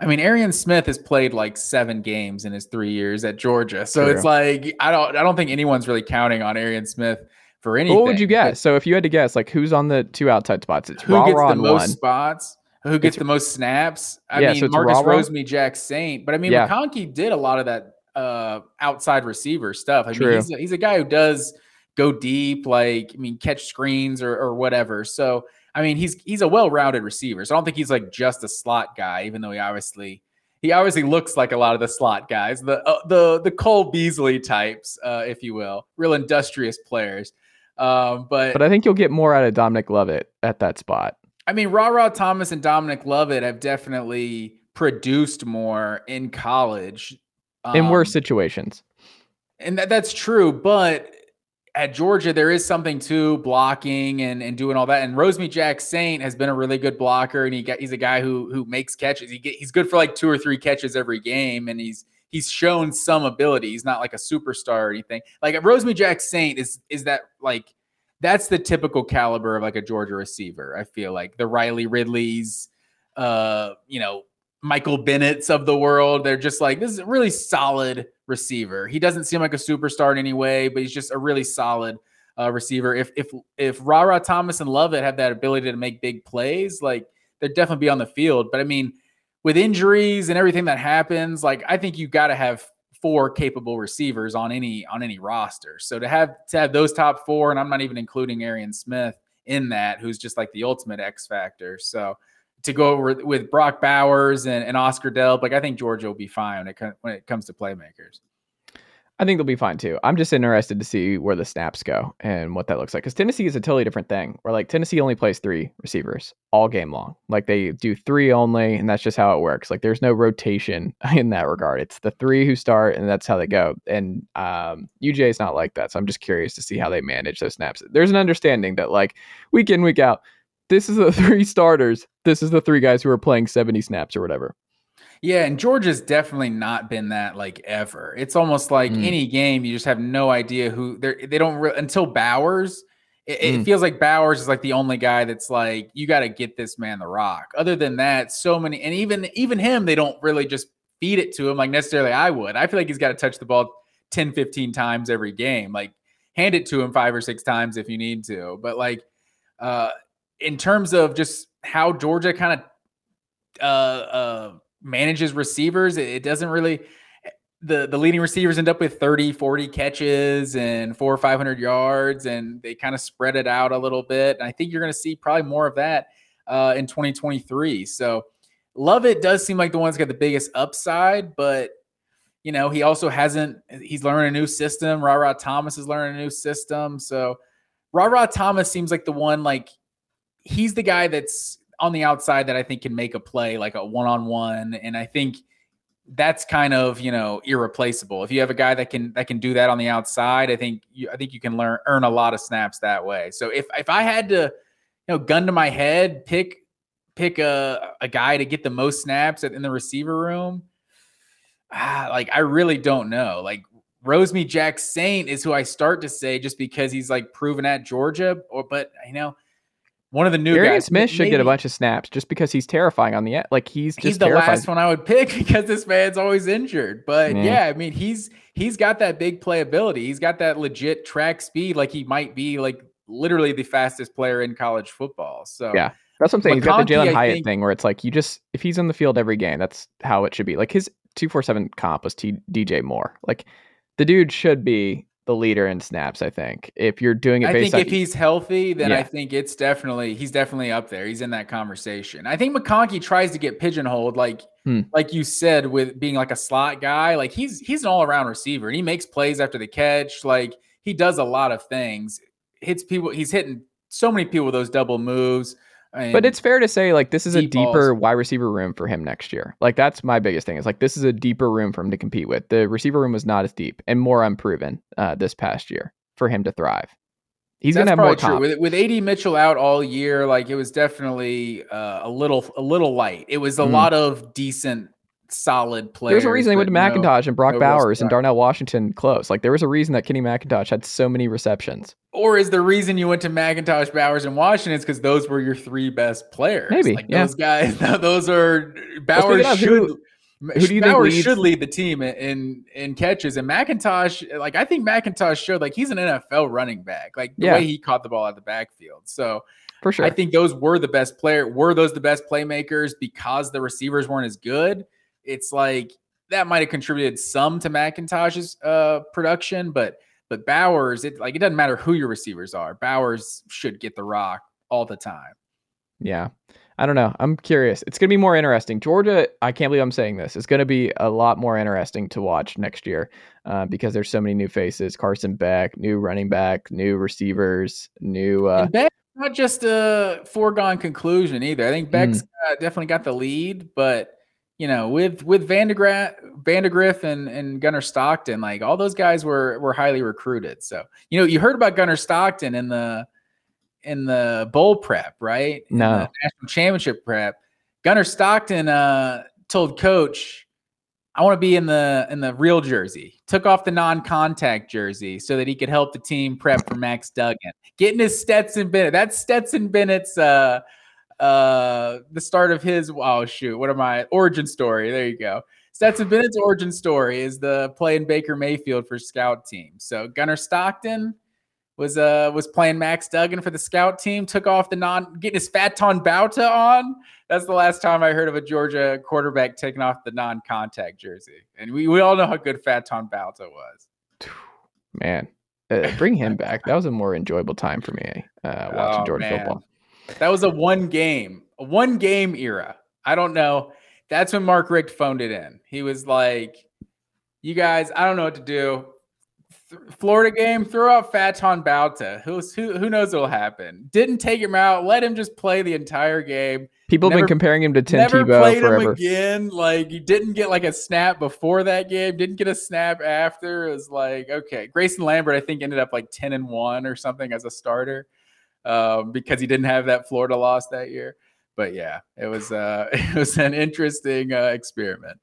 I mean, Arian Smith has played like seven games in his three years at Georgia, so True. it's like I don't I don't think anyone's really counting on Arian Smith for anything. What would you but guess? So if you had to guess, like who's on the two outside spots? It's Who Raw gets the most one. spots? Who gets It's- the most snaps? I Yeah, mean, so Marcus Raw-Raw? Rosemy, Jack Saint, but I mean, Yeah. McConkey did a lot of that uh, outside receiver stuff. I True. mean, he's a, he's a guy who does go deep, like I mean, catch screens or, or whatever. So I mean, he's he's a well-rounded receiver. So I don't think he's like just a slot guy, even though he obviously he obviously looks like a lot of the slot guys, the uh, the the Cole Beasley types, uh, if you will, real industrious players. Um, but But I think you'll get more out of Dominic Lovett at that spot. I mean, Ra Ra Thomas and Dominic Lovett have definitely produced more in college. In Um, worse situations. and that, that's true. But at Georgia, there is something to blocking and, and doing all that. And Rosemy-Jacksaint has been a really good blocker, and he got, he's a guy who who makes catches. He get, he's good for like two or three catches every game, and he's he's shown some ability. He's not like a superstar or anything. Like Rosemy-Jacksaint is is that like that's the typical caliber of like a Georgia receiver. I feel like the Riley Ridleys, uh, you know, Michael Bennett's of the world. They're just like this is a really solid receiver. He doesn't seem like a superstar in any way, but he's just a really solid uh, receiver. If if if Rara Thomas and Lovett have that ability to make big plays, like they'd definitely be on the field. But I mean, with injuries and everything that happens, like I think you got to have four capable receivers on any on any roster. So to have to have those top four, and I'm not even including Arian Smith in that, who's just like the ultimate X factor. So to go with, with Brock Bowers and, and Oscar Delp, like I think Georgia will be fine when it when it comes to playmakers. I think they'll be fine too. I'm just interested to see where the snaps go and what that looks like. Because Tennessee is a totally different thing. Where like Tennessee only plays three receivers all game long. Like they do three only, and that's just how it works. Like there's no rotation in that regard. It's the three who start, and that's how they go. And um, UJ is not like that. So I'm just curious to see how they manage those snaps. There's an understanding that like week in week out, this is the three starters. This is the three guys who are playing 70 snaps or whatever. Yeah, and Georgia's definitely not been that like ever. It's almost like Mm. any game you just have no idea who they they don't re- until Bowers. It, it Mm. feels like Bowers is like the only guy that's like you got to get this man the rock. Other than that, so many and even even him they don't really just feed it to him like necessarily I would. I feel like he's got to touch the ball 10 15 times every game. Like hand it to him five or six times if you need to. But like uh in terms of just how Georgia kind of uh uh manages receivers it, it doesn't really the the leading receivers end up with 30 40 catches and four or 500 yards and they kind of spread it out a little bit and i think you're going to see probably more of that uh, in 2023 so Lovett does seem like the one that's got the biggest upside but you know he also hasn't he's learning a new system Ra Ra Thomas is learning a new system so Ra Ra Thomas seems like the one like he's the guy that's on the outside that I think can make a play like a one on one, and I think that's kind of you know irreplaceable. If you have a guy that can that can do that on the outside, I think you, I think you can learn earn a lot of snaps that way. So if if I had to, you know, gun to my head, pick pick a a guy to get the most snaps in the receiver room, ah, like I really don't know. Like Rosemy-Jacksaint is who I start to say just because he's like proven at Georgia, or but you know. One of the new Darian guys. Smith should get a bunch of snaps just because he's terrifying on the end. Like he's just he's the terrifying. last one I would pick because this man's always injured. But Yeah. yeah. I mean, he's he's got that big playability. He's got that legit track speed. Like he might be like literally the fastest player in college football. So Yeah. That's what I'm saying. He's got the McConkey, Jalin Hyatt think- thing where it's like you just if he's in the field every game, that's how it should be. Like his two four seven comp was T- DJ Moore. Like the dude should be the leader in snaps. I think if you're doing it I think on if he's healthy, then Yeah. I think it's definitely he's definitely up there. He's in that conversation. I think McConkey tries to get pigeonholed, like Hmm. like you said, with being like a slot guy. Like he's he's an all around receiver, and he makes plays after the catch. Like he does a lot of things. Hits people. He's hitting so many people with those double moves. But it's fair to say like this is a deeper balls. wide receiver room for him next year. Like that's my biggest thing. Is like this is a deeper room for him to compete with. The receiver room was not as deep and more unproven uh, this past year for him to thrive. He's That's gonna have more true. With with AD Mitchell out all year, like it was definitely uh, a little a little light. It was a Mhm. lot of decent, solid players. There's a reason they went to but no- McIntosh and Brock no Bowers and. Darnell Washington close. Like there was a reason that Kenny McIntosh had so many receptions. Or is the reason you went to McIntosh, Bowers, and Washington because those were your three best players? Maybe, like yeah. those guys. Those are Bowers should. who- who do you think Bowers leads- should lead the team in, in in catches, and McIntosh, like I think McIntosh showed like he's an NFL running back, like the Yeah. way he caught the ball out of the backfield. So For sure. I think those were the best player. Were those the best playmakers because the receivers weren't as good? It's like that might have contributed some to McIntosh's uh, production, but but Bowers, it like it doesn't matter who your receivers are. Bowers should get the rock all the time. Yeah. I don't know. I'm curious. It's going to be more interesting. Georgia, I can't believe I'm saying this. It's going to be a lot more interesting to watch next year uh, because there's so many new faces. Carson Beck, new running back, new receivers, new. Uh, and Beck's not just a foregone conclusion either. I think Beck's uh, definitely got the lead, but you know, with with Vandegra- Vandagriff and and Gunnar Stockton, like all those guys were were highly recruited. So you know, you heard about Gunnar Stockton in the in the bowl prep, right? In No. the national championship prep. Gunnar Stockton uh, told coach, "I want to be in the in the real jersey." Took off the non-contact jersey so that he could help the team prep for Max Duggan. Getting his Stetson Bennett. That's Stetson Bennett's uh uh the start of his oh shoot, what am I origin story? There you go. Stetson Bennett's origin story is the play in Baker Mayfield for scout team. So Gunnar Stockton was uh was playing Max Duggan for the scout team, took off the non getting his Faton Bauta on. That's the last time I heard of a Georgia quarterback taking off the non-contact jersey. And we, we all know how good Faton Bauta was. man, uh, bring him back. That was a more enjoyable time for me uh, watching Oh, Georgia man. football. That was a one game, a one game era. I don't know. That's when Mark Richt phoned it in. He was like, "You guys, I don't know what to do. Th- Florida game, throw out Faton Bauta. Who's who? Who knows what'll happen? Didn't take him out. Let him just play the entire game. People have Never- been comparing him to Tim Never Tebow played forever. him again. Like he didn't get like a snap before that game. Didn't get a snap after. It was like okay. Greyson Lambert, I think, ended up like ten and one or something as a starter um, because he didn't have that Florida loss that year. But yeah, it was uh, it was an interesting uh, experiment.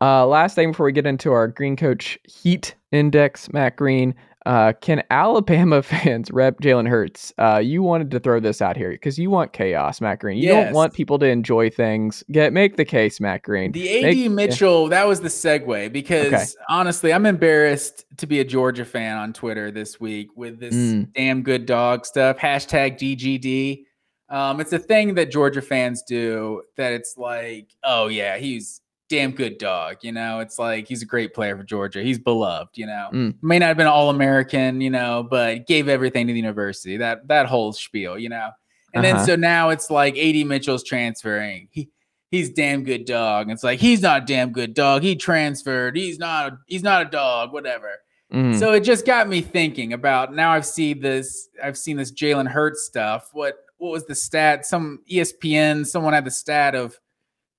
Uh, last thing before we get into our Green Coach Heat Index, Matt Green. Uh, can Alabama fans rep Jalen Hurts? Uh, you wanted to throw this out here because you want chaos, Matt Green. You don't want people to enjoy things. Get make the case, Matt Green. The AD Make- yeah. Mitchell, that was the segue because Okay. honestly, I'm embarrassed to be a Georgia fan on Twitter this week with this Mm. damn good dog stuff. Hashtag GGD. Um, it's a thing that Georgia fans do that it's like, oh yeah, he's damn good dog. You know, it's like he's a great player for Georgia. He's beloved. You know, Mm. may not have been all American. You know, but gave everything to the university. That that whole spiel. You know, and Uh-huh. then so now it's like AD Mitchell's transferring. He he's damn good dog. It's like he's not damn good dog. He transferred. He's not a, he's not a dog. Whatever. Mm. So it just got me thinking about now. I've seen this. I've seen this Jalen Hurts stuff. What what was the stat? Some ESPN, someone had the stat of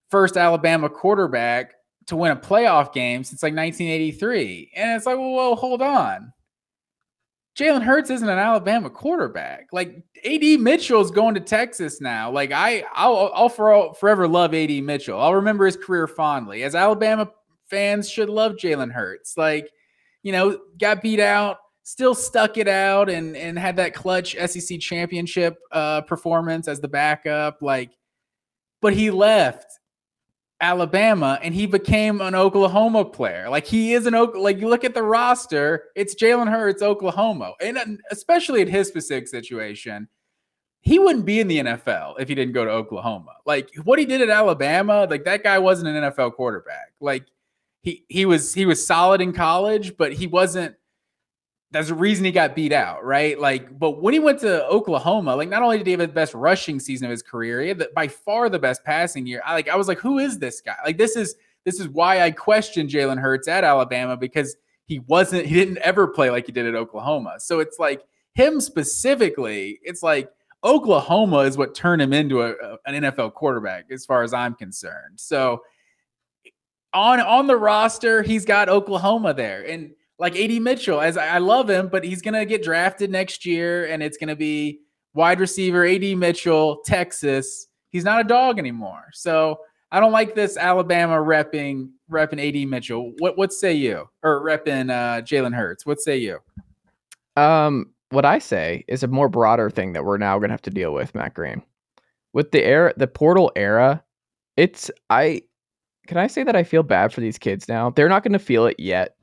first Alabama quarterback to win a playoff game since like 1983. And it's like, well, hold on. Jalen Hurts isn't an Alabama quarterback. Like AD Mitchell's going to Texas now. Like I, I'll, I'll for, forever love AD Mitchell. I'll remember his career fondly. As Alabama fans should love Jalen Hurts. Like, you know, got beat out, still stuck it out, and and had that clutch SEC championship uh, performance as the backup. Like, but he left Alabama and he became an Oklahoma player. Like he is an Oak. Like you look at the roster, it's Jalen Hurts, Oklahoma, and uh, especially in his specific situation, he wouldn't be in the NFL if he didn't go to Oklahoma. Like what he did at Alabama, like that guy wasn't an NFL quarterback. Like he he was he was solid in college, but he wasn't. That's the reason he got beat out, right? Like, but when he went to Oklahoma, like not only did he have the best rushing season of his career, he had the, by far the best passing year. I like I was like, who is this guy? Like this is this is why I questioned Jalen Hurts at Alabama because he wasn't he didn't ever play like he did at Oklahoma. So it's like him specifically, it's like Oklahoma is what turned him into a, an NFL quarterback, as far as I'm concerned. So on on the roster, he's got Oklahoma there, and like AD Mitchell, as I, love him, but he's gonna get drafted next year, and it's gonna be wide receiver AD Mitchell, Texas. He's not a dog anymore, so I don't like this Alabama repping repping AD Mitchell. What what say you? Or repping uh, Jalen Hurts? What say you? Um, what I say is a more broader thing that we're now to have to deal with, Matt Green. With the era, the portal era, it's I. Can I say that I feel bad for these kids now? They're not going to feel it yet,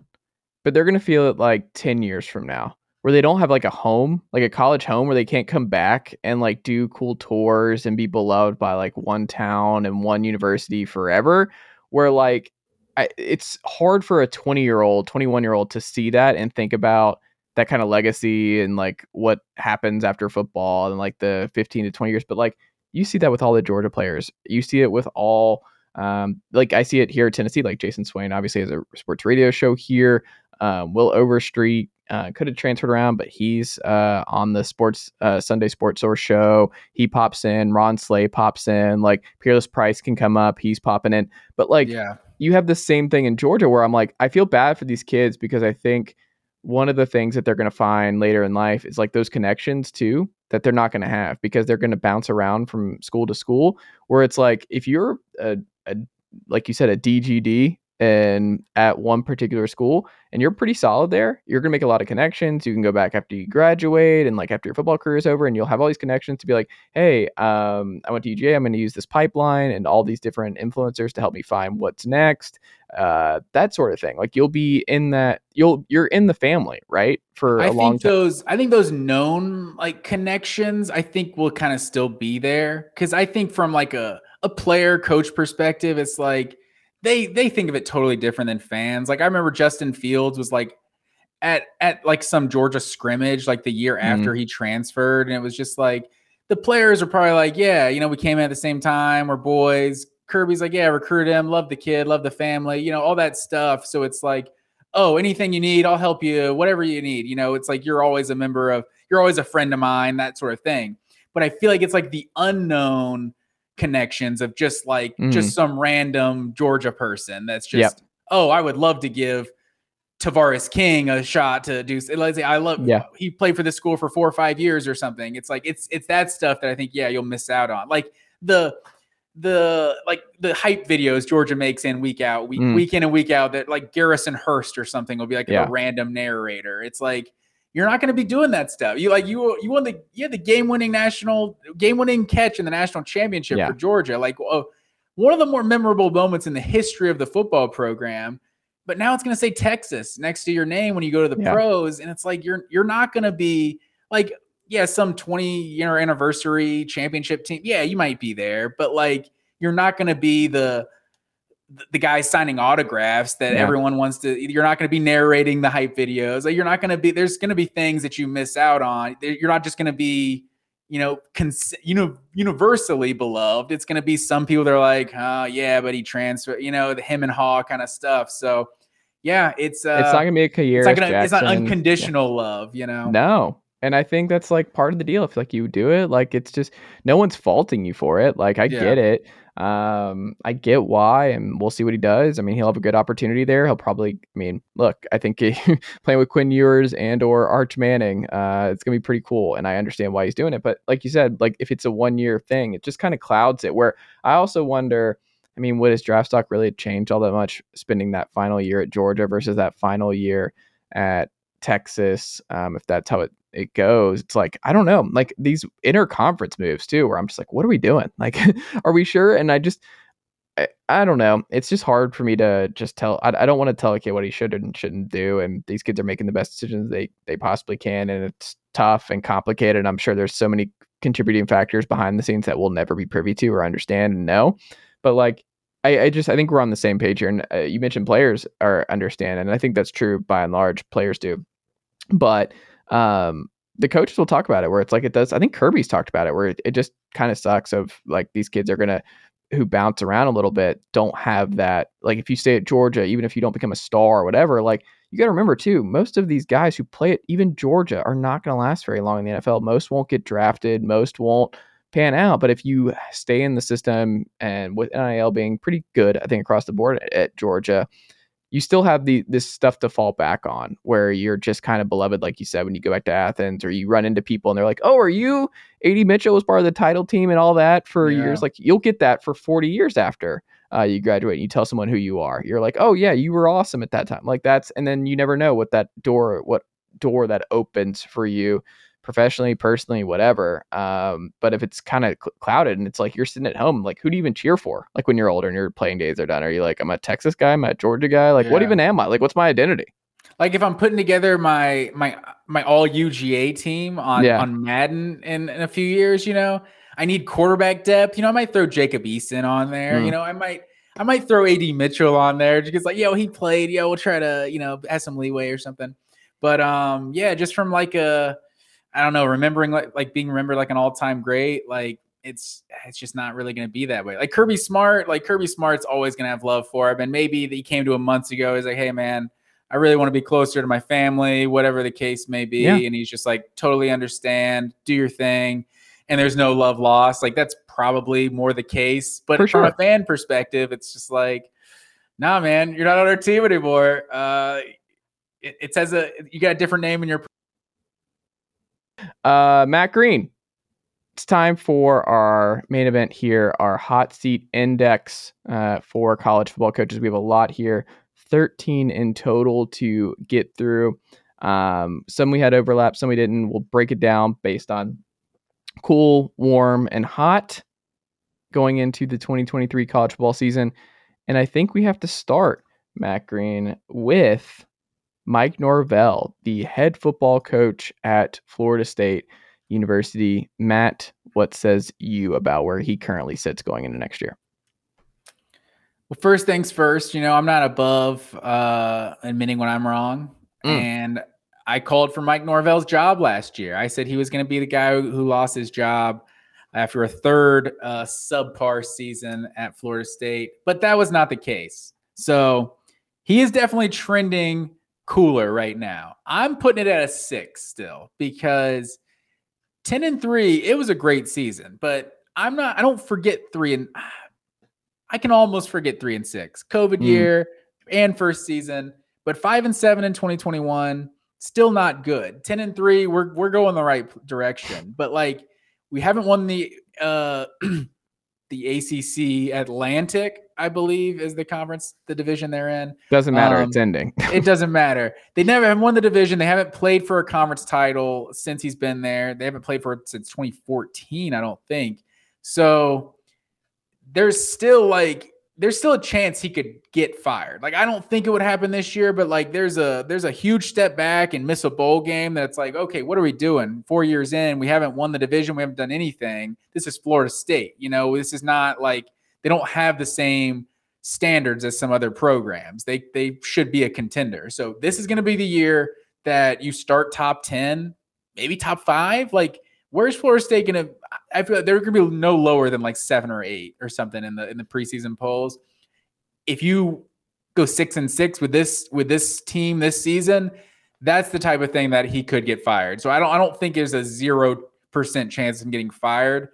but they're going to feel it like ten years from now, where they don't have like a home, like a college home, where they can't come back and like do cool tours and be beloved by like one town and one university forever. Where like, I, it's hard for a twenty year old, twenty one year old to see that and think about that kind of legacy and like what happens after football and like the 15 to 20 years but like you see that with all the georgia players you see it with all um, like i see it here at tennessee like jayson swain obviously has a sports radio show here um, will overstreet uh, could have transferred around but he's uh, on the sports uh, sunday sports source show he pops in ron slay pops in like peerless price can come up he's popping in but like yeah, you have the same thing in Georgia where I'm like, I feel bad for these kids because I think one of the things that they're going to find later in life is like those connections too that they're not going to have because they're going to bounce around from school to school. Where it's like, if you're a, a like you said, a DGD and at one particular school and you're pretty solid there, you're going to make a lot of connections. You can go back after you graduate and like after your football career is over and you'll have all these connections to be like, hey, um, I went to UGA, I'm going to use this pipeline and all these different influencers to help me find what's next. Uh, that sort of thing. Like you'll be in that, you'll, you're in the family, right? For I a long think time. those I think those known like connections I think will kind of still be there cuz I think from like a a player coach perspective it's like they they think of it totally different than fans. Like I remember Justin Fields was like at at like some Georgia scrimmage like the year mm-hmm. after he transferred and it was just like the players are probably like, yeah, you know, we came in at the same time, we're boys. Kirby's like, yeah, recruit him, love the kid, love the family, you know, all that stuff. So it's like oh, anything you need, I'll help you, whatever you need. You know, it's like you're always a member of, you're always a friend of mine, that sort of thing. But I feel like it's like the unknown connections of just like Mhm. just some random Georgia person that's just, Yep. oh, I would love to give Tavarres King a shot to do. Let's say I love. Yeah. he played for the school for four or five years or something. It's like it's it's that stuff that I think yeah you'll miss out on. Like the the like the hype videos Georgia makes in week out, week, Mm. week in and week out that like Garrison Hearst or something will be like Yeah. a random narrator. It's like you're not going to be doing that stuff. You like you you won the you had the game winning national game winning catch in the national championship Yeah. for Georgia. Like uh, one of the more memorable moments in the history of the football program. But now it's going to say Texas next to your name when you go to the Yeah. pros, and it's like you're you're not going to be like yeah, some 20 year anniversary championship team. Yeah, you might be there, but like you're not going to be the the guy signing autographs that Yeah. everyone wants to you're not going to be narrating the hype videos. Like you're not going to be there's going to be things that you miss out on. You're not just going to be you know, cons- you know, universally beloved. It's going to be some people that are like, oh yeah, but he transferred, you know, the him and Haw kind of stuff. So, yeah, it's uh, it's not gonna be a career. it's not gonna, it's not unconditional love, you know. No. And I think that's like part of the deal. If like you do it, like it's just no one's faulting you for it. Like I Yeah. get it. Um, I get why, and we'll see what he does. I mean, he'll have a good opportunity there. He'll probably, I mean, look, I think playing with Quinn Ewers and or Arch Manning, uh, it's gonna be pretty cool. And I understand why he's doing it. But like you said, like if it's a one year thing, it just kind of clouds it. Where I also wonder, I mean, would his draft stock really change all that much spending that final year at Georgia versus that final year at Texas? Um, if that's how it it goes, it's like I don't know, like these interconference moves too, where I'm just like, what are we doing? Like, are we sure? And I just, I, I don't know. It's just hard for me to just tell. I, I don't want to tell a kid what he should and shouldn't do. And these kids are making the best decisions they they possibly can, and it's tough and complicated. I'm sure there's so many contributing factors behind the scenes that we'll never be privy to or understand and know. But like, I, I just I think we're on the same page here. And uh, you mentioned players are understand, and I think that's true by and large. Players do, but um, the coaches will talk about it where it's like it does. I think Kirby's talked about it where it, it just kind of sucks of like these kids are gonna who bounce around a little bit don't have that. Like if you stay at Georgia, even if you don't become a star or whatever, like you got to remember too, most of these guys who play at even Georgia are not going to last very long in the NFL. Most won't get drafted. Most won't pan out. But if you stay in the system and with NIL being pretty good, I think across the board at, at Georgia, you still have the this stuff to fall back on where you're just kind of beloved, like you said, when you go back to Athens or you run into people and they're like, Oh, are you AD Mitchell was part of the title team and all that for Yeah. years? Like you'll get that for 40 years after uh, you graduate and you tell someone who you are. You're like, Oh yeah, you were awesome at that time. Like that's and then you never know what that door what door that opens for you professionally, personally, whatever. Um, but if it's kind of cl- clouded and it's like you're sitting at home, like who do you even cheer for? Like when you're older and your playing days are done, are you like, I'm a Texas guy, I'm a Georgia guy? Like, what even am I? Like, what's my identity? like if I'm putting together my my my all UGA team on Yeah. on Madden in, in a few years, you know, I need quarterback depth. You know, I might throw Jacob Eason on there. Mm. You know, I might I might throw AD Mitchell on there because like, yo, he played. Yo, we'll try to you know have some leeway or something. But um, yeah, just from like a I don't know, remembering like like being remembered like an all time great, like. It's it's just not really going to be that way. Like Kirby Smart, like Kirby Smart's always going to have love for him, and maybe he came to him months ago. He's like, "Hey, man, I really want to be closer to my family, whatever the case may be. Yeah. And he's just like, totally understand, do your thing. And there's no love lost. Like that's probably more the case. But For from a fan perspective, it's just like, nah, man, you're not on our team anymore. Uh, it, it says a you got a different name in your Uh, Matt Green. It's time for our main event here, our hot seat index uh, for college football coaches. We have a lot here, 13 in total to get through. Um, some we had overlap, some we didn't. We'll break it down based on cool, warm, and hot going into the 2023 college football season. And I think we have to start, Matt Green, with Mike Norvell, the head football coach at Florida State University. Matt, what says you about where he currently sits going into next year? Well, first things first, you know, I'm not above uh, admitting when I'm wrong. Mm. And I called for Mike Norvell's job last year. I said he was going to be the guy who, who lost his job after a third uh, subpar season at Florida State, but that was not the case. So he is definitely trending cooler right now. I'm putting it at a six still because 10 and three, it was a great season, but I'm not, I don't forget three and I can almost forget three and six. COVID Mm. year and first season, but five and seven in 2021, still not good. 10 and three, we're we're going the right direction. But like we haven't won the uh the ACC Atlantic, I believe, is the conference, the division they're in. Doesn't matter. Um, it's ending. It doesn't matter. They never have won the division. They haven't played for a conference title since he's been there. They haven't played for it since 2014, I don't think. So there's still like there's still a chance he could get fired. Like I don't think it would happen this year, but like there's a there's a huge step back and miss a bowl game that's like, okay, what are we doing? 4 years in, we haven't won the division, we haven't done anything. This is Florida State. You know, this is not like they don't have the same standards as some other programs. They they should be a contender. So this is going to be the year that you start top 10, maybe top 5. Like where's Florida State going to I feel like they're going to be no lower than like 7 or 8 or something in the in the preseason polls. If you go 6 and 6 with this with this team this season, that's the type of thing that he could get fired. So I don't I don't think there's a zero percent chance of getting fired.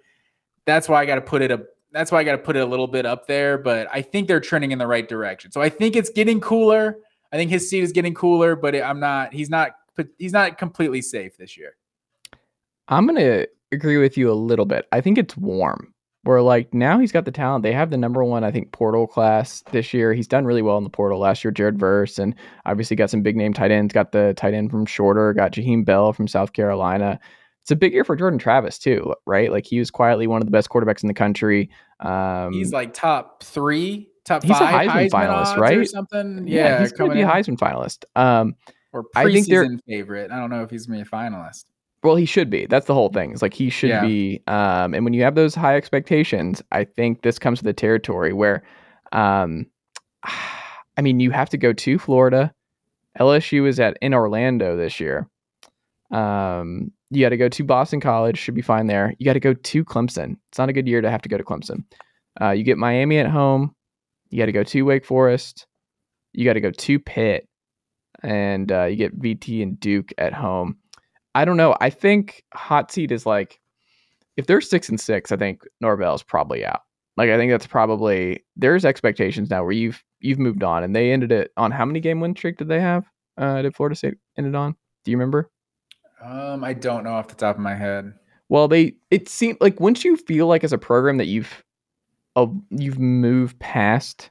That's why I got to put it a that's why I got to put it a little bit up there. But I think they're trending in the right direction. So I think it's getting cooler. I think his seat is getting cooler, but I'm not. He's not. He's not completely safe this year. I'm gonna agree with you a little bit. I think it's warm. Where like now he's got the talent. They have the number one, I think, portal class this year. He's done really well in the portal last year. Jared Verse and obviously got some big name tight ends. Got the tight end from Shorter. Got Jaheim Bell from South Carolina. It's a big year for Jordan Travis too, right? Like he was quietly one of the best quarterbacks in the country. Um, he's like top three, top he's five a Heisman, Heisman finalist, right? Or something. yeah, Yeah, he's going to be a. Heisman finalist. Um, or I think they're- preseason favorite. I don't know if he's gonna be a finalist. Well, he should be. That's the whole thing. It's like he should Yeah. be. Um, and when you have those high expectations, I think this comes to the territory where, um, I mean, you have to go to Florida. LSU is at in Orlando this year. Um, you got to go to Boston College. Should be fine there. You got to go to Clemson. It's not a good year to have to go to Clemson. Uh, you get Miami at home. You got to go to Wake Forest. You got to go to Pitt, and uh, you get VT and Duke at home. I don't know. I think hot seat is like if they're six and six, I think Norvell's probably out. Like I think that's probably there's expectations now where you've you've moved on and they ended it on how many game win streak did they have? Uh did Florida State ended on? Do you remember? Um, I don't know off the top of my head. Well, they it seemed like once you feel like as a program that you've uh, you've moved past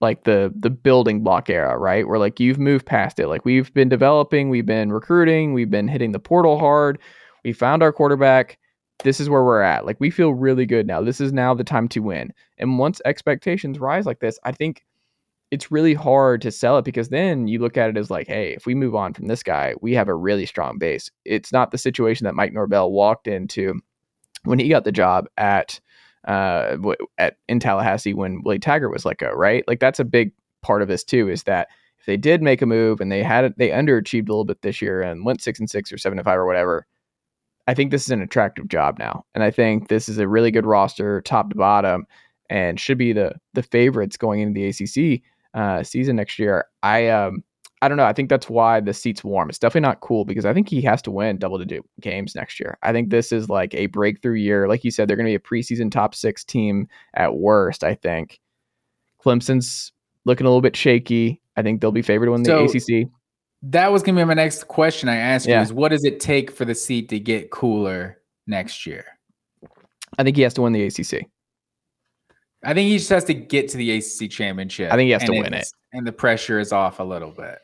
like the the building block era, right? Where like you've moved past it. Like we've been developing, we've been recruiting, we've been hitting the portal hard. We found our quarterback. This is where we're at. Like we feel really good now. This is now the time to win. And once expectations rise like this, I think it's really hard to sell it because then you look at it as like, hey, if we move on from this guy, we have a really strong base. It's not the situation that Mike Norvell walked into when he got the job at uh at in Tallahassee when Willie Taggart was let go, right? Like that's a big part of this too is that if they did make a move and they had they underachieved a little bit this year and went 6 and 6 or 7 and 5 or whatever, I think this is an attractive job now. And I think this is a really good roster top to bottom and should be the the favorites going into the ACC uh, season next year. I um I don't know. I think that's why the seat's warm. It's definitely not cool because I think he has to win double digit games next year. I think this is like a breakthrough year. Like you said, they're going to be a preseason top six team at worst. I think Clemson's looking a little bit shaky. I think they'll be favored to win the So- ACC. That was gonna be my next question I asked Yeah. you is what does it take for the seat to get cooler next year? I think he has to win the ACC. I think he just has to get to the ACC championship. I think he has to win it, And the pressure is off a little bit.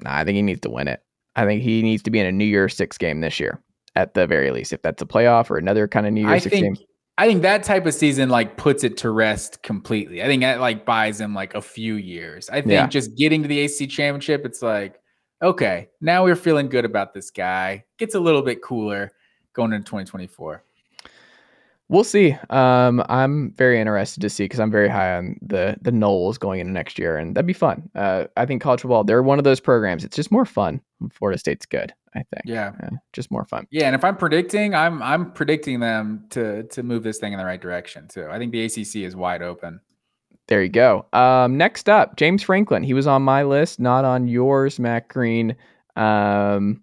Nah, I think he needs to win it. I think he needs to be in a New Year's Six game this year, at the very least. If that's a playoff or another kind of New I Year's Six think game, I think that type of season like puts it to rest completely. I think that like buys him like a few years. I think Yeah. just getting to the ACC championship, it's like, okay, now we're feeling good about this guy. Gets a little bit cooler going into 2024. We'll see. Um, I'm very interested to see because I'm very high on the the Noles going into next year, and that'd be fun. Uh, I think college football they're one of those programs. It's just more fun. Florida State's good. I think. Yeah. Uh, just more fun. Yeah, and if I'm predicting, I'm I'm predicting them to to move this thing in the right direction too. I think the ACC is wide open. There you go. Um, next up, James Franklin. He was on my list, not on yours, Matt Green. Um,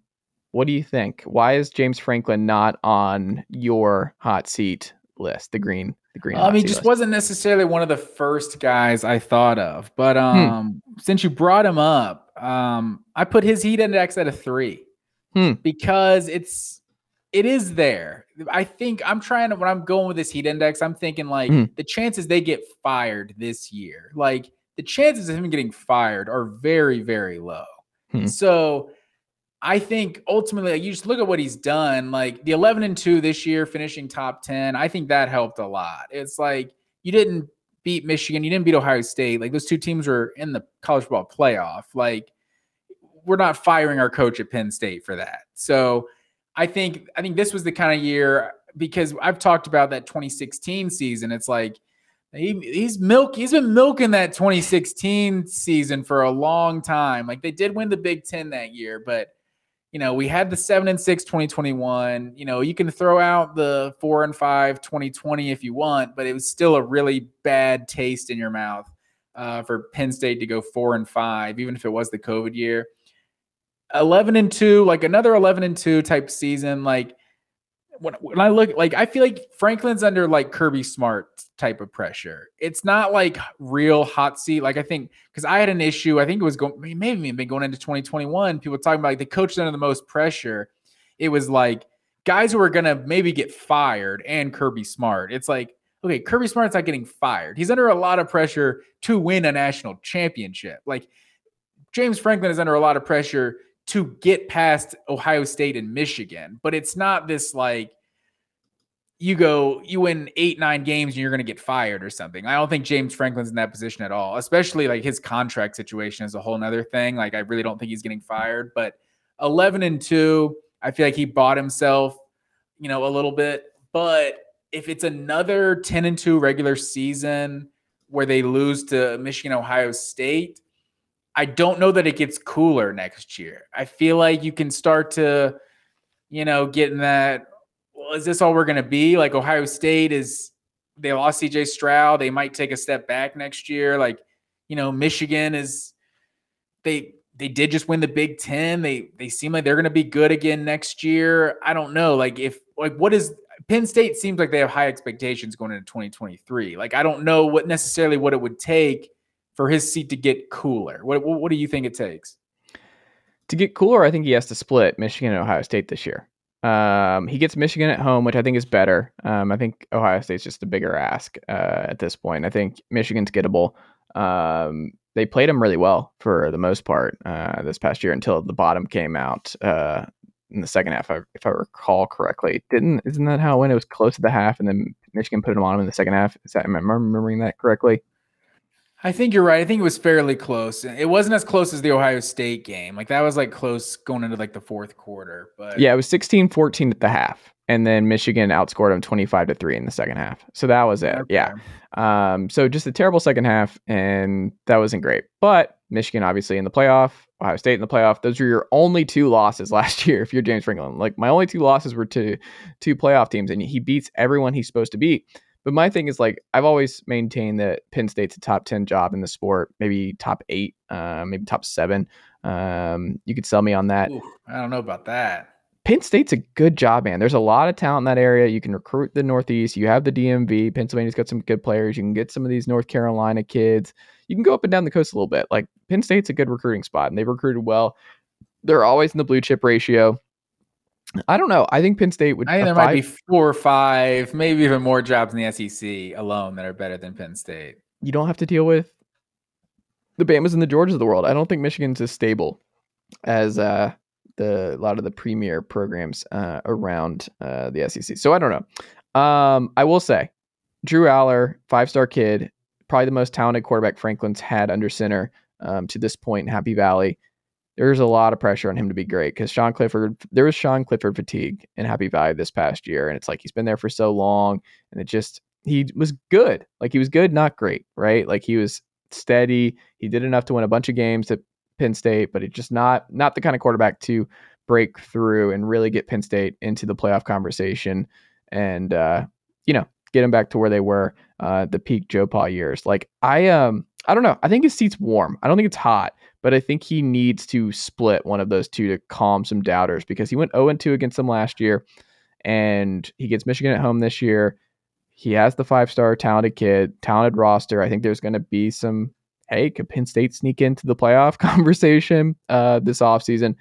what do you think? Why is James Franklin not on your hot seat list? The green, the green. I mean, just list? wasn't necessarily one of the first guys I thought of, Hmm. but um, since you brought him up, um, I put his heat index at a three Hmm. because it's it is there. I think I'm trying to when I'm going with this heat index, I'm thinking like Hmm. the chances they get fired this year, like the chances of him getting fired are very very low. Hmm. So I think ultimately, like, you just look at what he's done. Like the 11 and 2 this year, finishing top 10. I think that helped a lot. It's like you didn't beat Michigan, you didn't beat Ohio State. Like those two teams were in the college football playoff. Like we're not firing our coach at Penn State for that. So I think I think this was the kind of year because I've talked about that 2016 season. It's like he, he's milk. He's been milking that 2016 season for a long time. Like they did win the Big Ten that year, but you know we had the seven and six 2021. You know you can throw out the four and five 2020 if you want, but it was still a really bad taste in your mouth uh, for Penn State to go four and five, even if it was the COVID year. 11 and 2, like another 11 and 2 type season. Like when, when I look, like, I feel like Franklin's under like Kirby Smart type of pressure. It's not like real hot seat. Like, I think because I had an issue, I think it was going, maybe even going into 2021, people talking about like the coach under the most pressure. It was like guys who are to maybe get fired and Kirby Smart. It's like, okay, Kirby Smart's not getting fired. He's under a lot of pressure to win a national championship. Like, James Franklin is under a lot of pressure to get past Ohio State and Michigan, but it's not this like you go, you win eight, nine games and you're going to get fired or something. I don't think James Franklin's in that position at all, especially like his contract situation is a whole nother thing. Like, I really don't think he's getting fired, but 11 and two, I feel like he bought himself, you know, a little bit. But if it's another 10 and two regular season where they lose to Michigan, Ohio State, I don't know that it gets cooler next year. I feel like you can start to, you know, get in that. Well, is this all we're going to be? Like Ohio State is, they lost CJ Stroud. They might take a step back next year. Like, you know, Michigan is, they, they did just win the Big Ten. They they seem like they're going to be good again next year. I don't know. Like if like what is Penn State seems like they have high expectations going into 2023. Like I don't know what necessarily what it would take for his seat to get cooler? What, what, do you think it takes? To get cooler, I think he has to split Michigan and Ohio State this year. Um, he gets Michigan at home, which I think is better. Um, I think Ohio State's just a bigger ask uh, at this point. I think Michigan's gettable. Um, they played him really well for the most part uh, this past year until the bottom came out uh, in the second half, if I recall correctly. Didn't isn't that how it went? It was close to the half, and then Michigan put him on him in the second half. Is that am I remembering that correctly? I think you're right. I think it was fairly close. It wasn't as close as the Ohio State game. Like that was like close going into like the fourth quarter. But yeah, it was 16-14 at the half. And then Michigan outscored them 25 to 3 in the second half. So that was it. Okay. Yeah. Um, so just a terrible second half, and that wasn't great. But Michigan obviously in the playoff, Ohio State in the playoff. Those were your only two losses last year if you're James Franklin. Like my only two losses were to two playoff teams, and he beats everyone he's supposed to beat. But my thing is like I've always maintained that Penn State's a top ten job in the sport, maybe top eight, uh, maybe top seven. Um, you could sell me on that. Ooh, I don't know about that. Penn State's a good job, man. There's a lot of talent in that area. You can recruit the Northeast. You have the DMV. Pennsylvania's got some good players. You can get some of these North Carolina kids. You can go up and down the coast a little bit. Like Penn State's a good recruiting spot, and they've recruited well. They're always in the blue chip ratio. I don't know. I think Penn State would. I think there five, might be four or five, maybe even more jobs in the SEC alone that are better than Penn State. You don't have to deal with the Bamas and the Georgias of the world. I don't think Michigan's as stable as uh, the a lot of the premier programs uh, around uh, the SEC. So I don't know. Um, I will say, Drew Allar, five star kid, probably the most talented quarterback Franklin's had under center um, to this point in Happy Valley there's a lot of pressure on him to be great because Sean Clifford, there was Sean Clifford fatigue in Happy Valley this past year. And it's like he's been there for so long and it just, he was good. Like he was good, not great, right? Like he was steady. He did enough to win a bunch of games at Penn State, but it's just not, not the kind of quarterback to break through and really get Penn State into the playoff conversation and, uh, you know, get them back to where they were uh, the peak Joe Pa years. Like I um I don't know. I think his seat's warm. I don't think it's hot, but I think he needs to split one of those two to calm some doubters because he went 0 2 against them last year and he gets Michigan at home this year. He has the five star talented kid, talented roster. I think there's going to be some, hey, could Penn State sneak into the playoff conversation uh, this offseason?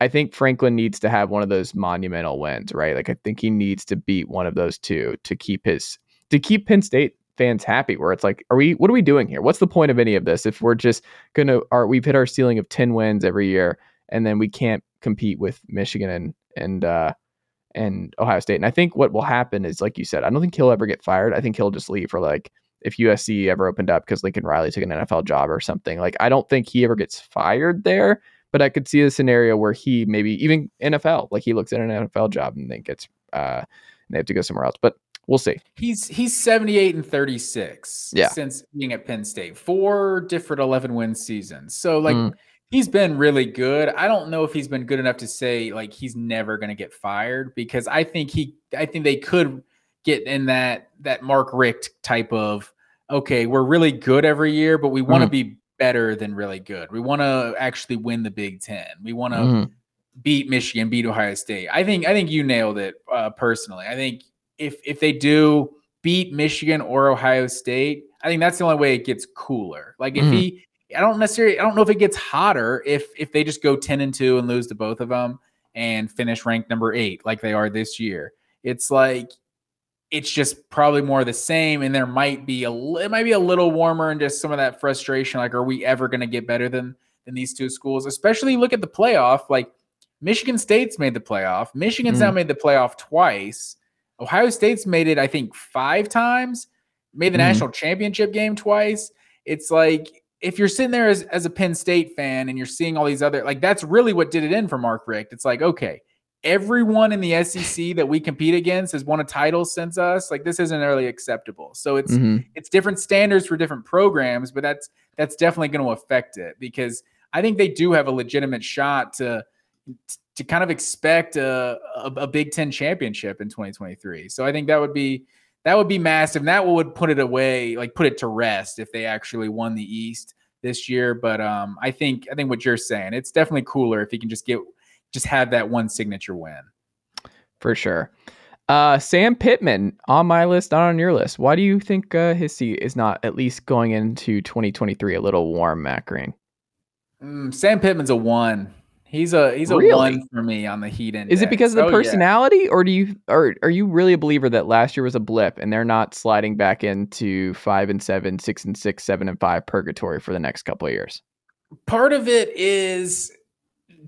I think Franklin needs to have one of those monumental wins, right? Like I think he needs to beat one of those two to keep his to keep Penn State fans happy where it's like are we what are we doing here? What's the point of any of this if we're just gonna are we've hit our ceiling of 10 wins every year and then we can't compete with michigan and and uh and ohio state? And i think what will happen is like you said i don't think he'll ever get fired. I think he'll just leave for like if usc ever opened up because lincoln riley took an nfl job or something like i don't think he ever gets fired there but i could see a scenario where he maybe even nfl like he looks at an nfl job and then gets uh and they have to go somewhere else but we'll see. He's he's 78 and 36 yeah. since being at Penn State. Four different 11 win seasons. So like mm. he's been really good. I don't know if he's been good enough to say like he's never going to get fired because I think he I think they could get in that that Mark Richt type of okay, we're really good every year, but we want to mm. be better than really good. We want to actually win the Big Ten. We want to Mhm. beat Michigan, beat Ohio State. I think I think you nailed it uh, personally. I think if if they do beat Michigan or Ohio State, I think that's the only way it gets cooler. Like if Mhm. he, I don't necessarily, I don't know if it gets hotter if if they just go ten and two and lose to both of them and finish ranked number eight like they are this year. It's like it's just probably more of the same, and there might be a it might be a little warmer and just some of that frustration. Like, are we ever going to get better than than these two schools? Especially look at the playoff. Like Michigan State's made the playoff. Michigan's now made the playoff twice. Ohio State's made it, I think, five times. Made the Mhm. national championship game twice. It's like if you're sitting there as, as a Penn State fan and you're seeing all these other like that's really what did it in for Mark Richt. It's like okay, everyone in the SEC that we compete against has won a title since us. Like this isn't really acceptable. So it's Mhm. it's different standards for different programs, but that's that's definitely going to affect it because I think they do have a legitimate shot to to kind of expect a, a, a Big Ten championship in 2023. So I think that would be that would be massive. And that would put it away, like put it to rest if they actually won the East this year. But um, I think I think what you're saying, it's definitely cooler if he can just get just have that one signature win. for sure. Uh, Sam Pittman on my list, not on your list. Why do you think uh, his seat is not at least going into 2023 a little warm, Matt Green? Mm, Sam Pittman's a one. He's a he's a Really? one for me on the Heat end. Is it because of the Oh, personality, or do you, or are you really a believer that last year was a blip and they're not sliding back into five and seven, six and six, seven and five purgatory for the next couple of years? part of it is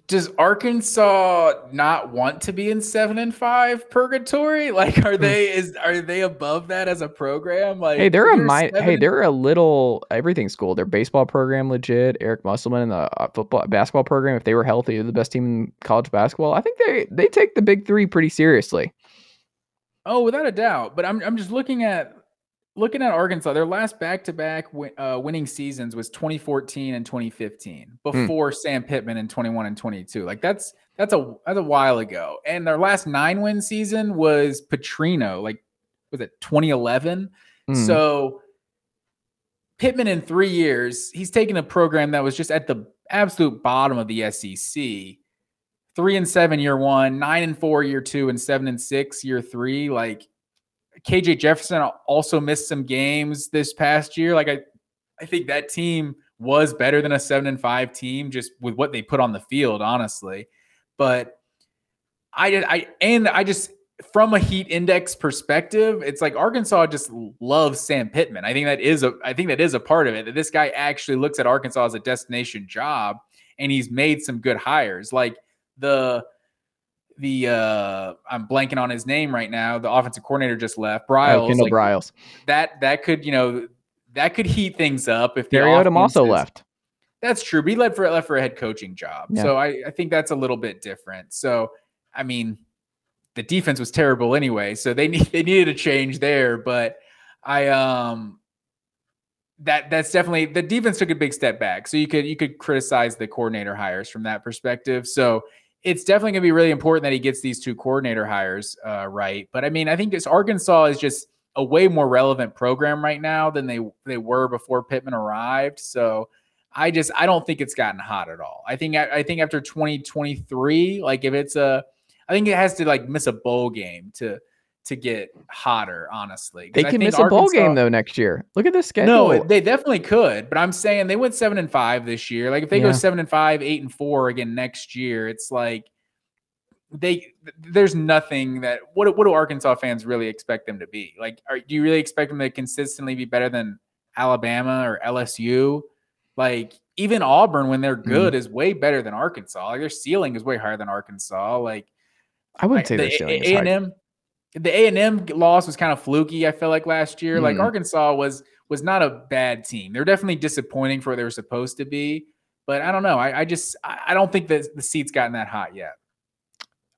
does Arkansas not want to be in seven and five purgatory? Like, are they is are they above that as a program? Like, Hey, they're a mi- hey, they're a little everything school. Their baseball program legit. Eric Musselman and the uh, football basketball program, if they were healthy, they're the best team in college basketball. I think they they take the big three pretty seriously. Oh, without a doubt. But I'm I'm just looking at looking at Arkansas. Their last back to back winning seasons was 2014 and 2015 Hmm. before Sam Pittman in 21 and 22. Like that's that's a that's a while ago. And their last nine win season was Petrino. Like was it 2011? Mm. So Pittman in three years, he's taken a program that was just at the absolute bottom of the SEC. Three and seven year one, nine and four year two, and seven and six year three. Like KJ Jefferson also missed some games this past year. Like I, I think that team was better than a seven and five team just with what they put on the field, honestly. But I did I and I just from a heat index perspective, it's like Arkansas just loves Sam Pittman. I think that is a I think that is a part of it. That this guy actually looks at Arkansas as a destination job and he's made some good hires. Like the the uh I'm blanking on his name right now. The offensive coordinator just left. Briles. Oh, Kendall like, Briles. That that could, you know, that could heat things up if the Barry Odom also is- left. that's true. But he left for left for a head coaching job. Yeah. So I, I think that's a little bit different. So I mean, the defense was terrible anyway. So they need they needed a change there. But I um that that's definitely the defense took a big step back. So you could you could criticize the coordinator hires from that perspective. So it's definitely going to be really important that he gets these two coordinator hires uh, right. But I mean, I think this Arkansas is just a way more relevant program right now than they they were before Pittman arrived. So I just I don't think it's gotten hot at all. I think I think after 2023, like if it's a I think it has to like miss a bowl game to to get hotter, Honestly, They I can miss a bowl game though next year. Look at this schedule. no, they definitely could, but I'm saying they went seven and five this year. Like if they Yeah. go seven and five, eight and four again next year, it's like they there's nothing that what what do Arkansas fans really expect them to be? Like, are do you really expect them to consistently be better than Alabama or LSU? Like even Auburn, when they're Mm-hmm. good, is way better than Arkansas. Like their ceiling is way higher than Arkansas. Like I wouldn't say the their ceiling A and M, the A and M loss was kind of fluky. I feel like last year, like Mm. Arkansas was was not a bad team. They're definitely disappointing for what they were supposed to be, but I don't know. I, I just I don't think that the seat's gotten that hot yet.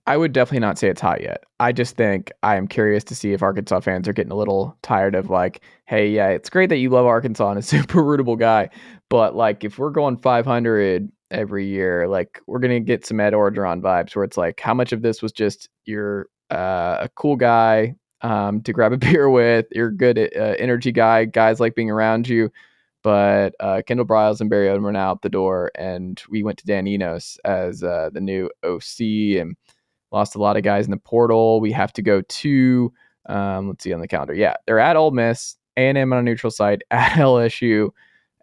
I would definitely not say it's hot yet. I just think I am curious to see if Arkansas fans are getting a little tired of like, hey, yeah, it's great that you love Arkansas and a super rootable guy, but like if we're going 500 every year, like we're gonna get some Ed Orgeron vibes where it's like, how much of this was just you're uh, a cool guy um, to grab a beer with, you're good uh, energy guy, guys like being around you, but uh, Kendall Briles and Barry Odom are now out the door, and we went to Dan Enos as uh, the new OC and lost a lot of guys in the portal. We have to go to um, let's see on the calendar. Yeah, they're at Ole Miss, A and M on a neutral site, at LSU,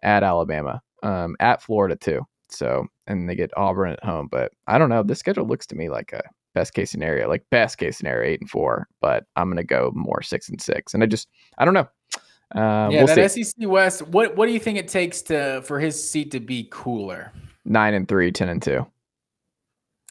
at Alabama, um, at Florida too. So and they get Auburn at home. But I don't know. This schedule looks to me like a best case scenario, like best case scenario eight and four. But I'm gonna go more six and six. And I just I don't know. Uh, yeah, we'll that see. SEC West. What what do you think it takes to for his seat to be cooler? Nine and three, 10 and two.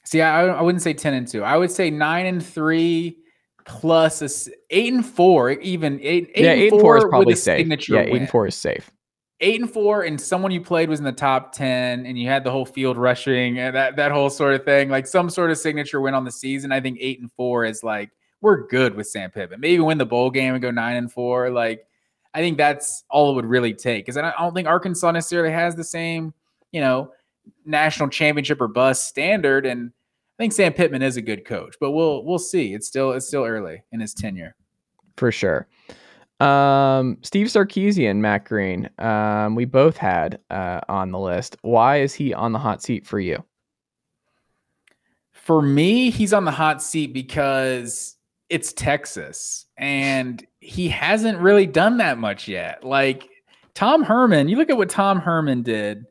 See, I, I wouldn't say ten and two. I would say nine and three plus a eight and four. Even eight, eight yeah, and eight and four, four is probably safe. Yeah, eight win. and four is safe. Eight and four, and someone you played was in the top ten, and you had the whole field rushing and that that whole sort of thing, like some sort of signature win on the season. I think eight and four is like we're good with Sam Pittman. Maybe win the bowl game and go nine and four. Like I think that's all it would really take because I don't- think Arkansas necessarily has the same, you know, national championship or bust standard. And I think Sam Pittman is a good coach, but we'll we'll see. It's still it's still early in his tenure. for sure. Um, Steve Sarkisian, Matt Green. Um, we both had uh, on the list. Why is he on the hot seat for you? For me, he's on the hot seat because it's Texas and he hasn't really done that much yet. Like Tom Herman, you look at what Tom Herman did.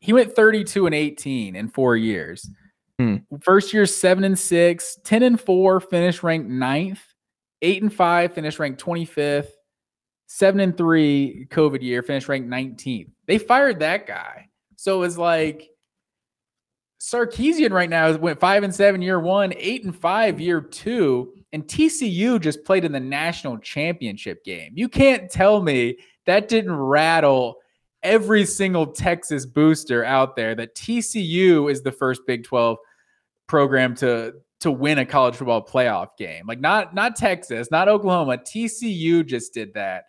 He went 32 and 18 in 4 years. Hmm. First year 7 and 6, 10 and 4 finished ranked ninth, 8 and 5 finished ranked 25th, 7 and 3 COVID year finished ranked 19th. They fired that guy. So it was like Sarkisian right now went five and seven year one, eight and five year two, and TCU just played in the national championship game. You can't tell me that didn't rattle every single Texas booster out there that TCU is the first Big 12 program to to win a college football playoff game. Like not not Texas, not Oklahoma. TCU just did that.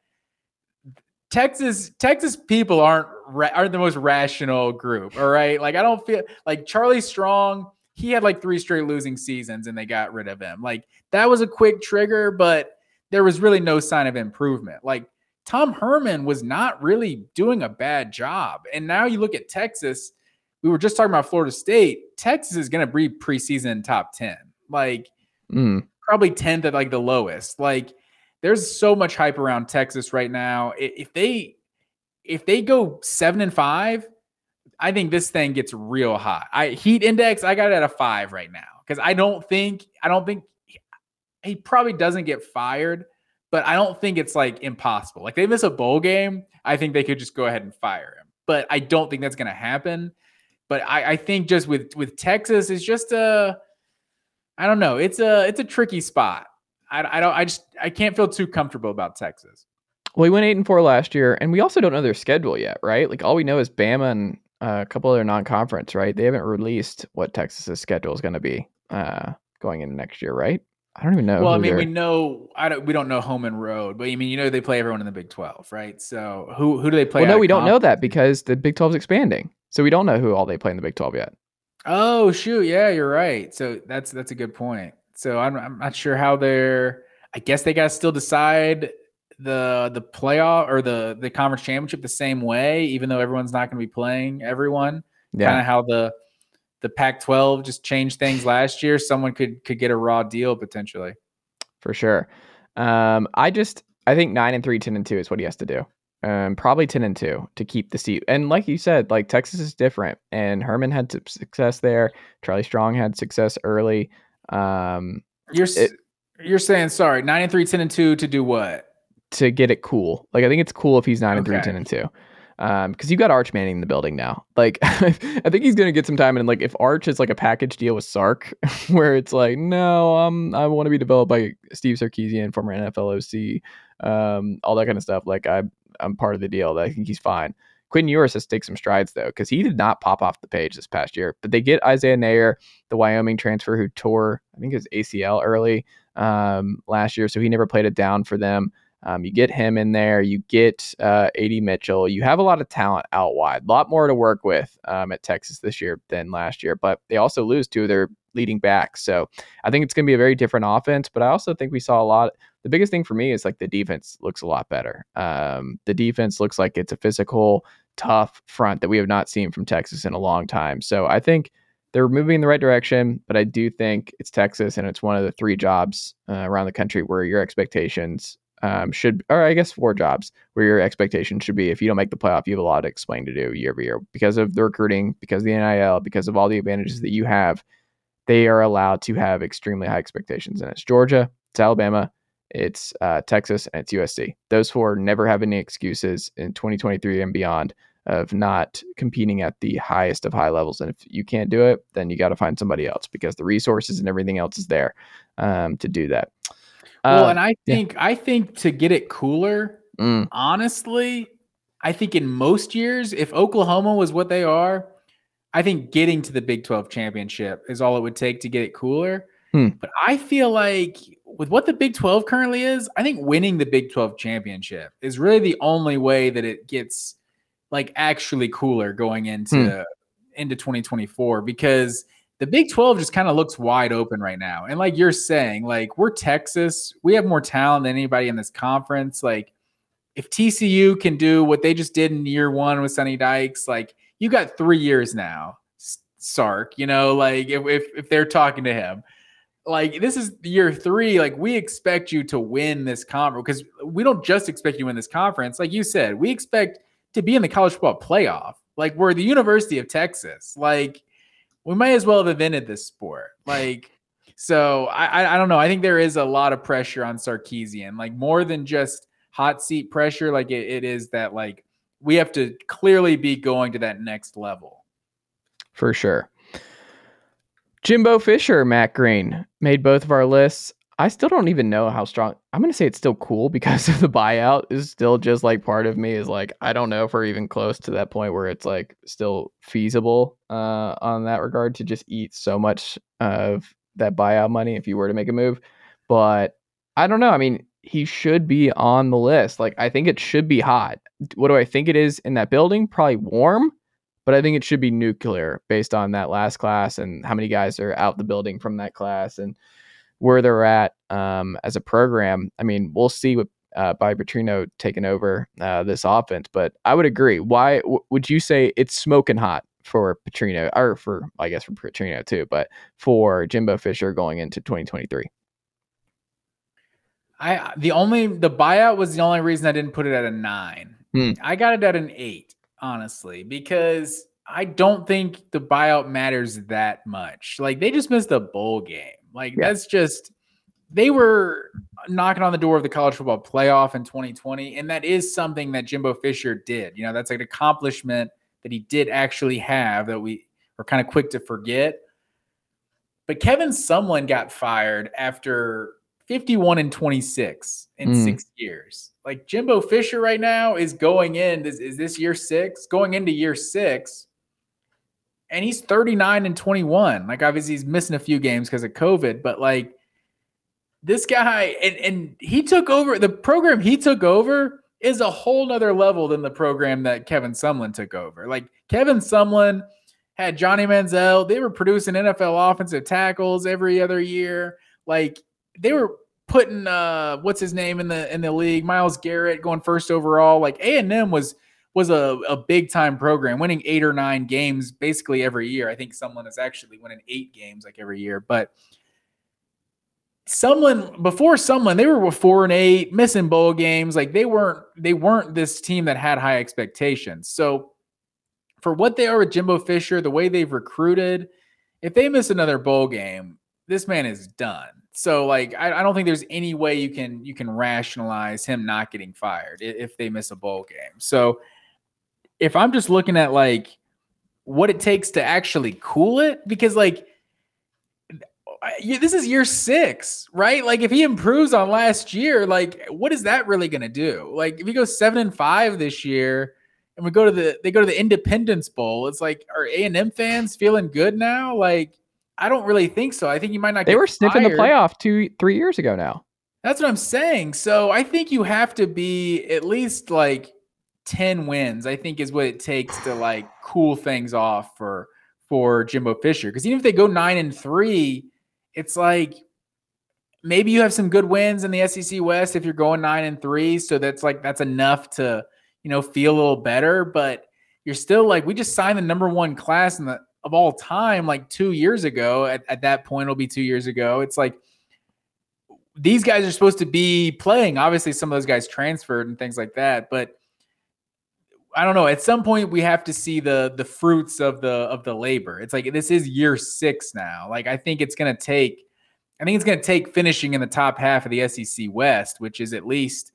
Texas Texas people aren't ra- aren't the most rational group. All right, like I don't feel like Charlie Strong. He had like three straight losing seasons, and they got rid of him. Like that was a quick trigger, but there was really no sign of improvement. Like Tom Herman was not really doing a bad job, and now you look at Texas. We were just talking about Florida State. Texas is going to be preseason top ten. Like Mm, probably 10th at like the lowest. Like there's so much hype around Texas right now. If they if they go 7 and 5, I think this thing gets real hot. I heat index, I got it at a 5 right now cuz I don't think I don't think he probably doesn't get fired, but I don't think it's like impossible. Like they miss a bowl game, I think they could just go ahead and fire him. But I don't think that's going to happen. But I, I think just with with Texas, it's just a I don't know. It's a it's a tricky spot. I, I don't I just I can't feel too comfortable about Texas. Well, we went eight and four last year, and we also don't know their schedule yet, right? Like all we know is Bama and uh, a couple other non-conference, right? They haven't released what Texas's schedule is going to be uh, going into next year, right? I don't even know. well, I mean, they're- we know I don't we don't know home and road, but I mean, you know they play everyone in the Big Twelve, right? So who who do they play? well, no, we don't know that because the Big 12 is expanding, so we don't know who all they play in the Big 12 yet. Oh shoot, yeah, you're right. So that's that's a good point. So I'm I'm not sure how they're. I guess they got to still decide the the playoff or the the conference championship the same way, even though everyone's not going to be playing everyone. Yeah, kind of how the the Pac-12 just changed things last year. Someone could could get a raw deal potentially. for sure. Um, I just I think nine and three, 10 and two is what he has to do. Um, probably ten and two to keep the seat. And like you said, like Texas is different, and Herman had success there. Charlie Strong had success early. Um, You're It- you're saying sorry, nine and three, 10 and two to do what? to get it cool. Like I think it's cool if he's nine and three, 10 and two. Um, because you got Arch Manning in the building now. Like I think he's gonna get some time. And like if Arch is like a package deal with Sark, where it's like, no, um, I want to be developed by Steve Sarkisian, former NFL OC, um, all that kind of stuff. Like I, I'm part of the deal. I think he's fine. Quinn Ewers has to take some strides though, because he did not pop off the page this past year. But they get Isaiah Neyor, the Wyoming transfer who tore, I think his ACL early um, last year, so he never played it down for them. Um, you get him in there. You get uh, AD Mitchell. You have a lot of talent out wide. A lot more to work with um, at Texas this year than last year. But they also lose two of their leading back. So I think it's going to be a very different offense. But I also think we saw a lot. The biggest thing for me is like the defense looks a lot better. Um, the defense looks like it's a physical, tough front that we have not seen from Texas in a long time. So I think they're moving in the right direction, but I do think it's Texas and it's one of the three jobs uh, around the country where your expectations um, should, or I guess four jobs where your expectation should be if you don't make the playoff, you have a lot to explain to do year over year because of the recruiting, because of the NIL, because of all the advantages that you have. They are allowed to have extremely high expectations, and it's Georgia, it's Alabama, it's uh, Texas, and it's USC. Those four never have any excuses in 2023 and beyond of not competing at the highest of high levels. And if you can't do it, then you got to find somebody else because the resources and everything else is there um, to do that. Well, uh, and I think yeah. I think to get it cooler, mm. honestly, I think in most years, if Oklahoma was what they are, I think getting to the Big 12 championship is all it would take to get it cooler. Hmm. But I feel like with what the Big 12 currently is, I think winning the Big 12 championship is really the only way that it gets like actually cooler going into hmm. into 2024 because the Big 12 just kind of looks wide open right now. And like you're saying, like we're Texas, we have more talent than anybody in this conference. Like if TCU can do what they just did in year one with Sonny Dykes, like you got three years now, Sark. You know, like if if, if they're talking to him, like this is year three. Like we expect you to win this conference because we don't just expect you to win this conference. Like you said, we expect to be in the college football playoff. Like we're the University of Texas. Like we might as well have invented this sport. Like, so I, I don't know. I think there is a lot of pressure on Sarkisian, like more than just hot seat pressure. Like it, it is that like we have to clearly be going to that next level. For sure. Jimbo Fisher, Matt Green made both of our lists. I still don't even know how strong. I'm going to say it's still cool because of the buyout is still just like part of me is like I don't know if we're even close to that point where it's like still feasible uh, on that regard to just eat so much of that buyout money if you were to make a move. But I don't know. I mean, he should be on the list. Like I think it should be hot. What do I think it is in that building? Probably warm, but I think it should be nuclear based on that last class and how many guys are out the building from that class and where they're at um, as a program. I mean, we'll see what uh, by Petrino taking over uh, this offense, but I would agree. Why w- would you say it's smoking hot for Petrino, or for I guess for Petrino too, but for Jimbo Fisher going into 2023? I the only the buyout was the only reason I didn't put it at a nine. Hmm. I got it at an eight, honestly, because I don't think the buyout matters that much. Like they just missed a bowl game. Like yeah. that's just they were knocking on the door of the college football playoff in 2020, and that is something that Jimbo Fisher did. You know, that's like an accomplishment that he did actually have that we were kind of quick to forget. But Kevin Sumlin got fired after 51 and 26 in mm. six years. Like Jimbo Fisher right now is going in. Is, is this year six? Going into year six and he's 39 and 21. Like obviously he's missing a few games because of COVID, but like this guy and, and he took over the program he took over is a whole nother level than the program that Kevin Sumlin took over. Like Kevin Sumlin had Johnny Manziel, they were producing NFL offensive tackles every other year. Like they were putting uh what's his name in the in the league, Myles Garrett going first overall. Like A&M was was a, a big time program, winning eight or nine games basically every year. I think Sumlin is actually winning eight games like every year, but Sumlin before Sumlin they were four and eight missing bowl games. Like they weren't they weren't this team that had high expectations. So for what they are with jimbo fisher the way they've recruited if they miss another bowl game this man is done so like I, I don't think there's any way you can you can rationalize him not getting fired if they miss a bowl game so if I'm just looking at like what it takes to actually cool it, because like this is year six, right? Like if he improves on last year, like what is that really going to do? Like if he goes seven and five this year, and we go to the they go to the Independence Bowl, it's like are A and M fans feeling good now? Like I don't really think so. I think you might not. They were sniffing fired. the playoff two three years ago now. That's what I'm saying. So I think you have to be at least like 10 wins, I think is what it takes to like cool things off for for Jimbo Fisher because even if they go nine and three, it's like maybe you have some good wins in the SEC West if you're going nine and three. So that's like that's enough to you know feel a little better, but you're still like we just signed the number one class in the of all time like two years ago. At, at that point, it'll be two years ago. It's like these guys are supposed to be playing. Obviously, some of those guys transferred and things like that, but I don't know. At some point, we have to see the the fruits of the of the labor. It's like this is year six now. Like I think it's going to take. I think it's going to take finishing in the top half of the SEC West, which is at least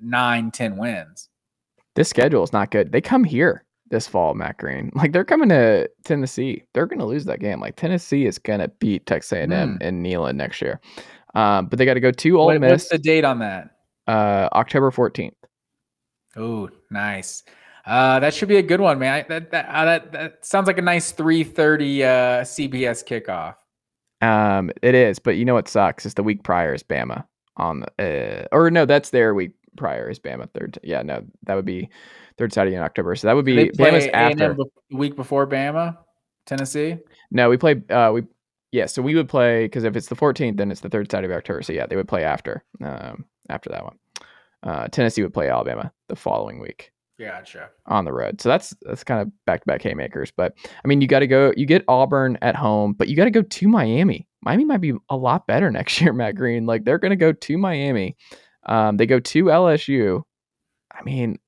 nine, ten wins. This schedule is not good. They come here this fall, Matt Green. Like they're coming to Tennessee. They're going to lose that game. Like Tennessee is going to beat Texas A&M mm. and Neyland next year. Um, but they got to go to Ole what, Miss. What's the date on that? Uh, October fourteenth. Oh, nice. Uh, that should be a good one, man. I, that that, uh, that that sounds like a nice three thirty uh, CBS kickoff. Um, it is, but you know what sucks? Is the week prior is Bama on the, uh, or no, that's their week prior is Bama third. Yeah, no, that would be third Saturday in October. So that would be Bama's after the week before Bama, Tennessee. No, we play. Uh, we yeah, so we would play because if it's the 14th, then it's the third Saturday of October. So yeah, they would play after um, after that one. Uh, Tennessee would play Alabama the following week. Gotcha. On the road. So that's that's kind of back to back haymakers. But I mean, you got to go. You get Auburn at home, but you got to go to Miami. Miami might be a lot better next year, Matt Green. Like they're going to go to Miami. Um, they go to LSU. I mean,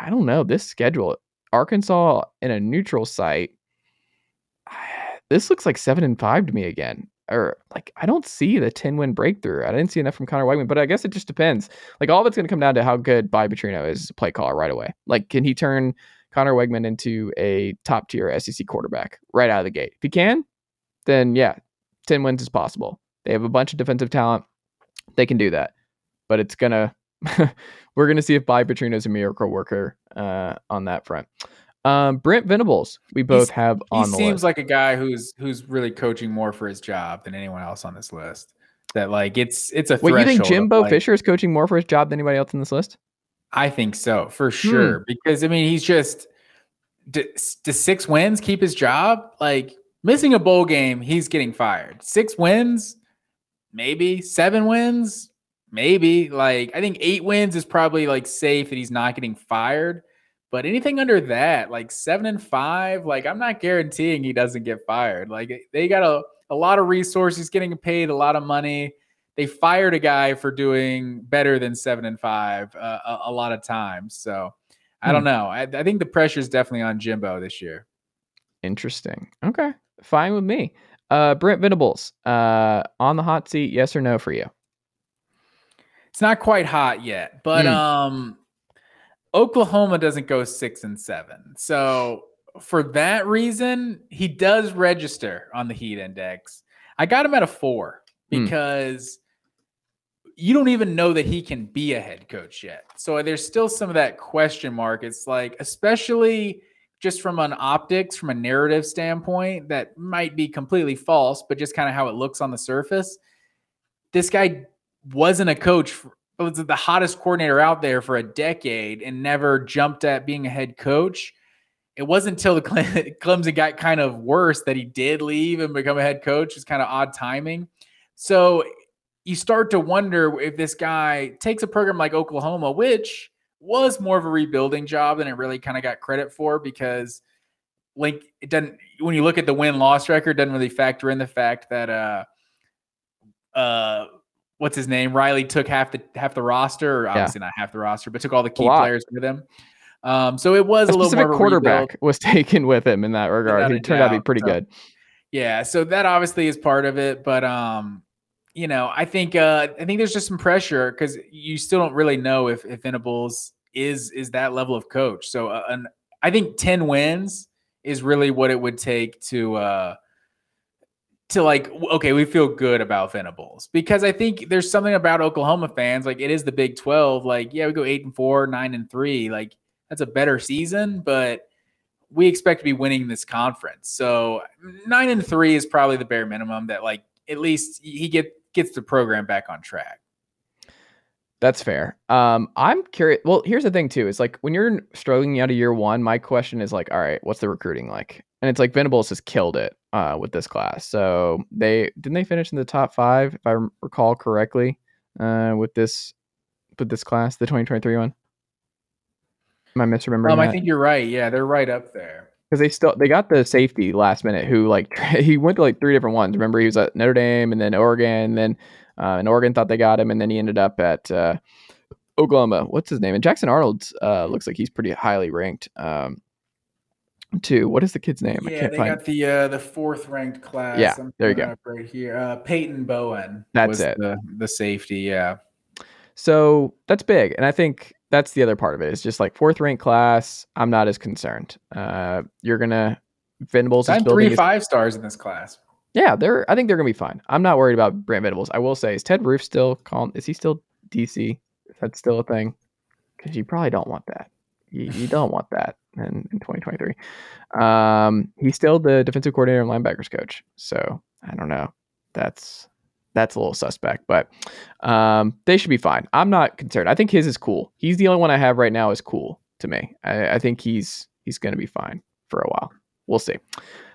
I don't know this schedule. Arkansas in a neutral site. This looks like seven and five to me again or like I don't see the 10 win breakthrough. I didn't see enough from Conner Weigman, but I guess it just depends. Like all of it's going to come down to how good Bobby Petrino is play caller right away. Like can he turn Conner Weigman into a top tier SEC quarterback right out of the gate? If he can, then yeah, 10 wins is possible. They have a bunch of defensive talent. They can do that. But it's to we're going to see if Bobby Petrino is a miracle worker uh, on that front. Um, Brent Venables, we both He's, have on. The He seems list. like a guy who's who's really coaching more for his job than anyone else on this list. That like it's it's a. Wait, you think Jimbo like, Fisher is coaching more for his job than anybody else in this list? I think so for hmm. sure. Hmm. Because I mean, he's just does six wins keep his job? Like missing a bowl game, he's getting fired. Six wins, maybe seven wins, maybe. Like I think eight wins is probably like safe that he's not getting fired. But anything under that, like seven and five, like I'm not guaranteeing he doesn't get fired. Like they got a, a lot of resources, getting paid a lot of money. They fired a guy for doing better than seven and five uh, a, a, lot of times. So I don't hmm. know. I, I think the pressure is definitely on Jimbo this year. Interesting. Okay. Fine with me. Uh, Brent Venables, uh, on the hot seat, yes or no for you? It's not quite hot yet, but mm. um, Oklahoma doesn't go six and seven. So for that reason, he does register on the heat index. I got him at a four hmm. because mm. you don't even know that he can be a head coach yet. So there's still some of that question mark. It's like, especially just from an optics, from a narrative standpoint, that might be completely false, but just kind of how it looks on the surface. This guy wasn't a coach was the hottest coordinator out there for a decade and never jumped at being a head coach. It wasn't until the Clemson got kind of worse that he did leave and become a head coach. It's kind of odd timing. So you start to wonder if this guy takes a program like Oklahoma, which was more of a rebuilding job than it really kind of got credit for because like it doesn't when you look at the win loss record doesn't really factor in the fact that uh uh what's his name? Riley took half the half the roster, or obviously yeah. not half the roster, but took all the key players with him. Um, so it was a, a little more quarterback rebuild. was taken with him in that regard. He turned doubt. out to be pretty so, good. Yeah, so that obviously is part of it, but um, you know, I think uh, I think there's just some pressure because you still don't really know if if Venables is is that level of coach. So, uh, and I think ten wins is really what it would take to uh to like okay we feel good about venables because i think there's something about oklahoma fans like it is the big 12 like yeah we go 8 and 4 9 and 3 like that's a better season but we expect to be winning this conference so 9 and 3 is probably the bare minimum that like at least he get gets the program back on track that's fair. Um, I'm curious. Well, here's the thing too: is like when you're struggling out of year one, my question is like, all right, what's the recruiting like? and it's like Venables has killed it uh, with this class. So they didn't they finish in the top five if I recall correctly uh, with this with this class, the 2023 one. Am I misremembering? Um, I think you're right. Yeah, they're right up there. because they still they got the safety last minute who like he went to like three different ones. Remember he was at Notre Dame and then Oregon, and then uh, and Oregon thought they got him, and then he ended up at uh, Oklahoma. What's his name? And Jackson Arnold uh, looks like he's pretty highly ranked. Um, too. What is the kid's name? I Yeah, they find. got the uh, the fourth ranked class. Yeah, I'm there you go. up Right here, uh, Peyton Bowen. That's was it. The, the safety. Yeah. So that's big, and I think that's the other part of it. It's just like fourth ranked class. I'm not as concerned. Uh, you're gonna Venables I'm three his- five stars in this class. Yeah, they're. I think they're gonna be fine. I'm not worried about Brent Venables. I will say, is Ted Roof still calm? Is he still DC? Is that still a thing? Because you probably don't want that. You, you don't want that in, in 2023. Um, he's still the defensive coordinator and linebackers coach. So I don't know. That's that's a little suspect, but um, they should be fine. I'm not concerned. I think his is cool. He's the only one I have right now is cool to me. I, I think he's he's gonna be fine for a while. We'll see.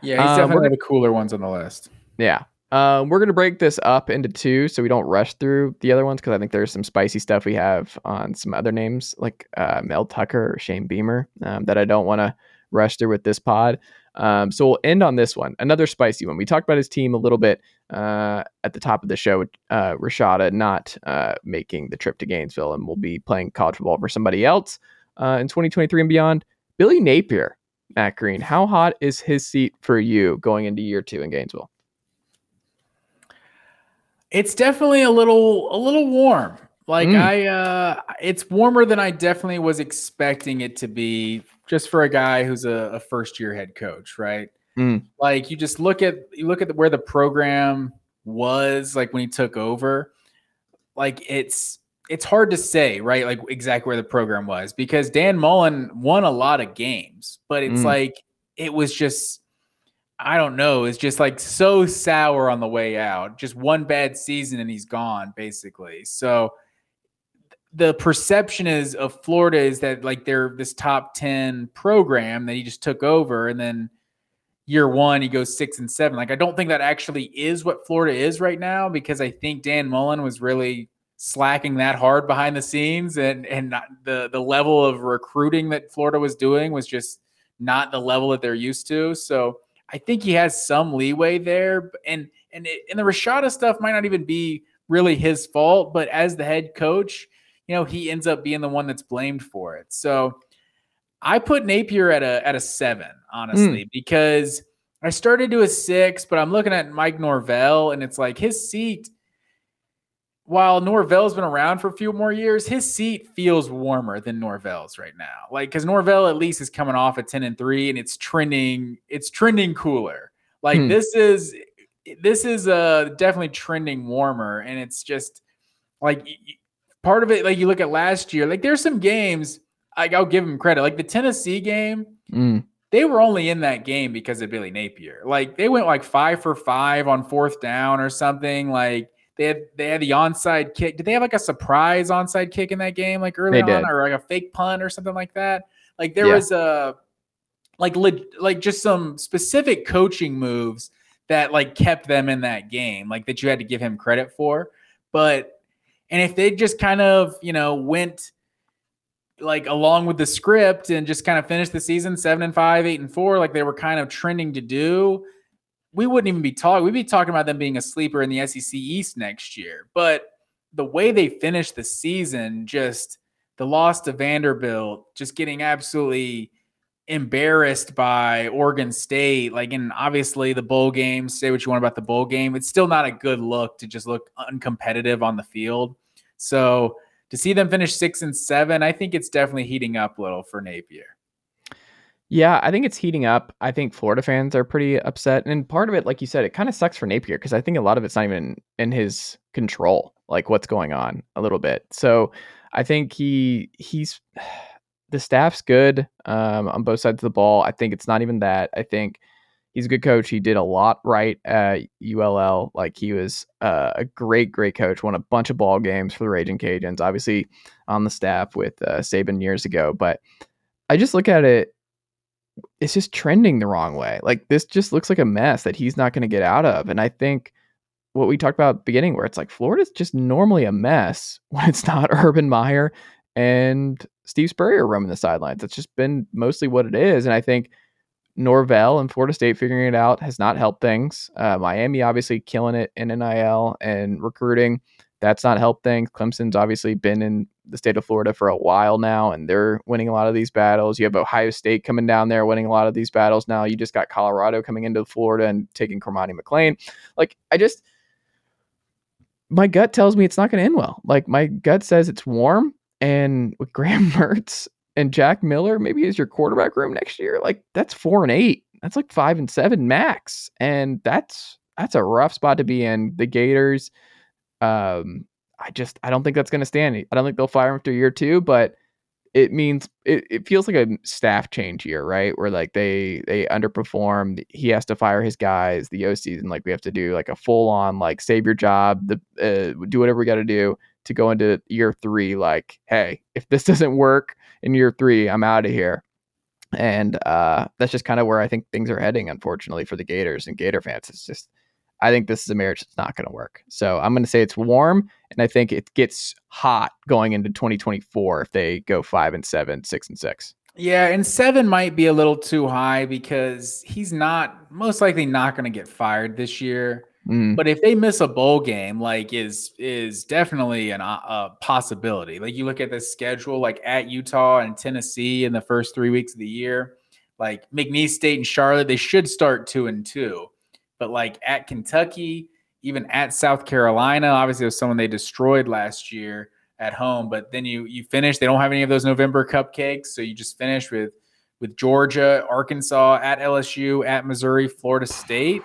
Yeah, he's Uh, definitely the cooler ones on the list. Yeah. Um, we're gonna break this up into two, so we don't rush through the other ones because I think there's some spicy stuff we have on some other names like uh, Mel Tucker or Shane Beamer um, that I don't want to rush through with this pod. Um, so we'll end on this one, another spicy one. We talked about his team a little bit uh, at the top of the show. Uh, Rashada not uh, making the trip to Gainesville and will be playing college football for somebody else uh, in 2023 and beyond. Billy Napier, Matt Green, how hot is his seat for you going into year two in Gainesville? It's definitely a little a little warm. Like Mm. I uh it's warmer than I definitely was expecting it to be just for a guy who's a, a first year head coach, right? Mm. Like you just look at you look at the, where the program was like when he took over. Like it's it's hard to say, right? Like exactly where the program was because Dan Mullen won a lot of games, but it's Mm. like it was just I don't know. It's just like so sour on the way out. Just one bad season and he's gone, basically. So the perception is of Florida is that like they're this top 10 program that he just took over and then year one he goes six and seven. Like I don't think that actually is what Florida is right now because I think Dan Mullen was really slacking that hard behind the scenes and and the the level of recruiting that Florida was doing was just not the level that they're used to. So I think he has some leeway there, and and it, and the Rashada stuff might not even be really his fault, but as the head coach, you know, he ends up being the one that's blamed for it. So I put Napier at a at a seven, honestly, hmm. because I started to a six, but I'm looking at Mike Norvell, and it's like his seat. While Norvell's been around for a few more years, his seat feels warmer than Norvell's right now. Like because Norvell at least is coming off at 10 and 3 and it's trending, it's trending cooler. Like Hmm. this is this is uh definitely trending warmer. And it's just like part of it, like you look at last year, like there's some games, like I'll give him credit. Like the Tennessee game, Mm. they were only in that game because of Billy Napier. Like they went like five for five on fourth down or something. Like they had they had the onside kick. Did they have like a surprise onside kick in that game, like early on, or like a fake punt or something like that? Like there Yeah. was a like like just some specific coaching moves that like kept them in that game, like that you had to give him credit for. But and if they just kind of you know went like along with the script and just kind of finished the season seven and five, eight and four, like they were kind of trending to do, we wouldn't even be talking. We'd be talking about them being a sleeper in the SEC East next year. But the way they finished the season, just the loss to Vanderbilt, just getting absolutely embarrassed by Oregon State, like, and obviously the bowl game, say what you want about the bowl game, it's still not a good look to just look uncompetitive on the field. So to see them finish six and seven, I think it's definitely heating up a little for Napier. Yeah, I think it's heating up. I think Florida fans are pretty upset. And part of it, like you said, it kind of sucks for Napier because I think a lot of it's not even in his control, like what's going on a little bit. So I think he he's the staff's good um, on both sides of the ball. I think it's not even that. I think he's a good coach. He did a lot right at ULL. Like he was uh, a great, great coach. Won a bunch of ball games for the Raging Cajuns. Obviously on the staff with uh, Saban years ago. But I just look at it it's just trending the wrong way. Like this just looks like a mess that he's not going to get out of. And I think what we talked about beginning, where it's like Florida's just normally a mess when it's not Urban Meyer and Steve Spurrier roaming the sidelines. That's just been mostly what it is. And I think Norvell and Florida State figuring it out has not helped things. Uh, Miami obviously killing it in NIL and recruiting. That's not helped things. Clemson's obviously been in the state of Florida for a while now, and they're winning a lot of these battles. You have Ohio State coming down there winning a lot of these battles now. You just got Colorado coming into Florida and taking Cormani McClain. Like, I just, my gut tells me it's not going to end well. Like, my gut says it's warm, and with Graham Mertz and Jack Miller maybe as your quarterback room next year, like that's four and eight. That's like five and seven max, and that's that's a rough spot to be in. The Gators, um, I just I don't think that's going to stand. I don't think they'll fire him after year two, but it means it, it feels like a staff change year, right? Where like they they underperform. He has to fire his guys. The O season, like we have to do like a full on like save your job, the uh, do whatever we got to do to go into year three. Like, hey, if this doesn't work in year three, I'm out of here. And uh, that's just kind of where I think things are heading, unfortunately, for the Gators and Gator fans. It's just, I think this is a marriage that's not going to work. So I'm going to say it's warm, and I think it gets hot going into 2024 if they go five and seven, six and six. Yeah, and seven might be a little too high because he's not most likely not going to get fired this year. Mm. But if they miss a bowl game, like is is definitely an, uh, a possibility. Like you look at the schedule, like at Utah and Tennessee in the first three weeks of the year, like McNeese State and Charlotte, they should start two and two. But like at Kentucky, even at South Carolina, obviously it was someone they destroyed last year at home. But then you you finish, they don't have any of those November cupcakes, so you just finish with with Georgia, Arkansas, at LSU, at Missouri, Florida State.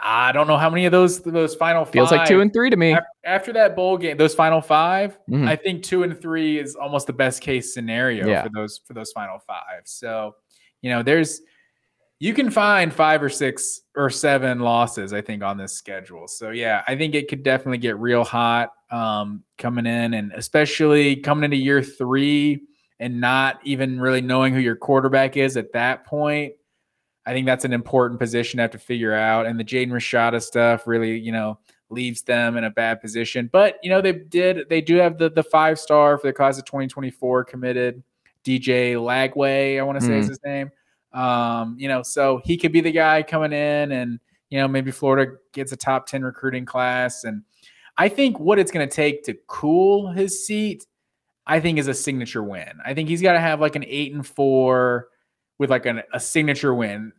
I don't know how many of those those final feels five, like two and three to me. After that bowl game, those final 5 Mhm. I think two and three is almost the best case scenario Yeah. for those for those final five. So, you know, there's you can find five or six or seven losses, I think, on this schedule. So yeah, I think it could definitely get real hot um, coming in, and especially coming into year three and not even really knowing who your quarterback is at that point. I think that's an important position to have to figure out. And the Jaden Rashada stuff really, you know, leaves them in a bad position. But you know, they did they do have the the five star for the class of 2024 committed DJ Lagway, I want to say is Mm. his name. Um, you know, so he could be the guy coming in and you know, maybe Florida gets a top 10 recruiting class. And I think what it's going to take to cool his seat, I think, is a signature win. I think he's got to have like an eight and four with like an, a signature win.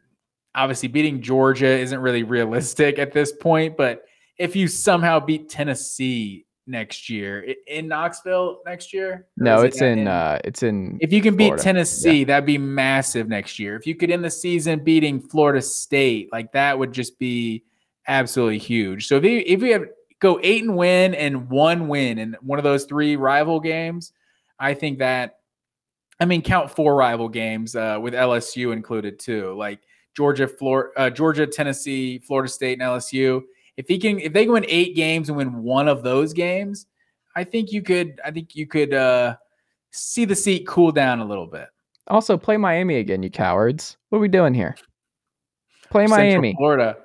Obviously, beating Georgia isn't really realistic at this point, but if you somehow beat Tennessee next year in Knoxville next year, No, is it it's in uh it's in if you can beat Florida. Tennessee, that'd be massive next year. If you could end the season beating Florida State, like that would just be absolutely huge. So if you if you have go eight and win and one win in one of those three rival games, I think that I mean count four rival games uh, with LSU included too, like Georgia, Florida, uh, Georgia, Tennessee, Florida State, and LSU. If he can, if they win eight games and win one of those games, I think you could. I think you could uh, see the seat cool down a little bit. also play Miami again, you cowards. What are we doing here? Play Central Miami. Florida.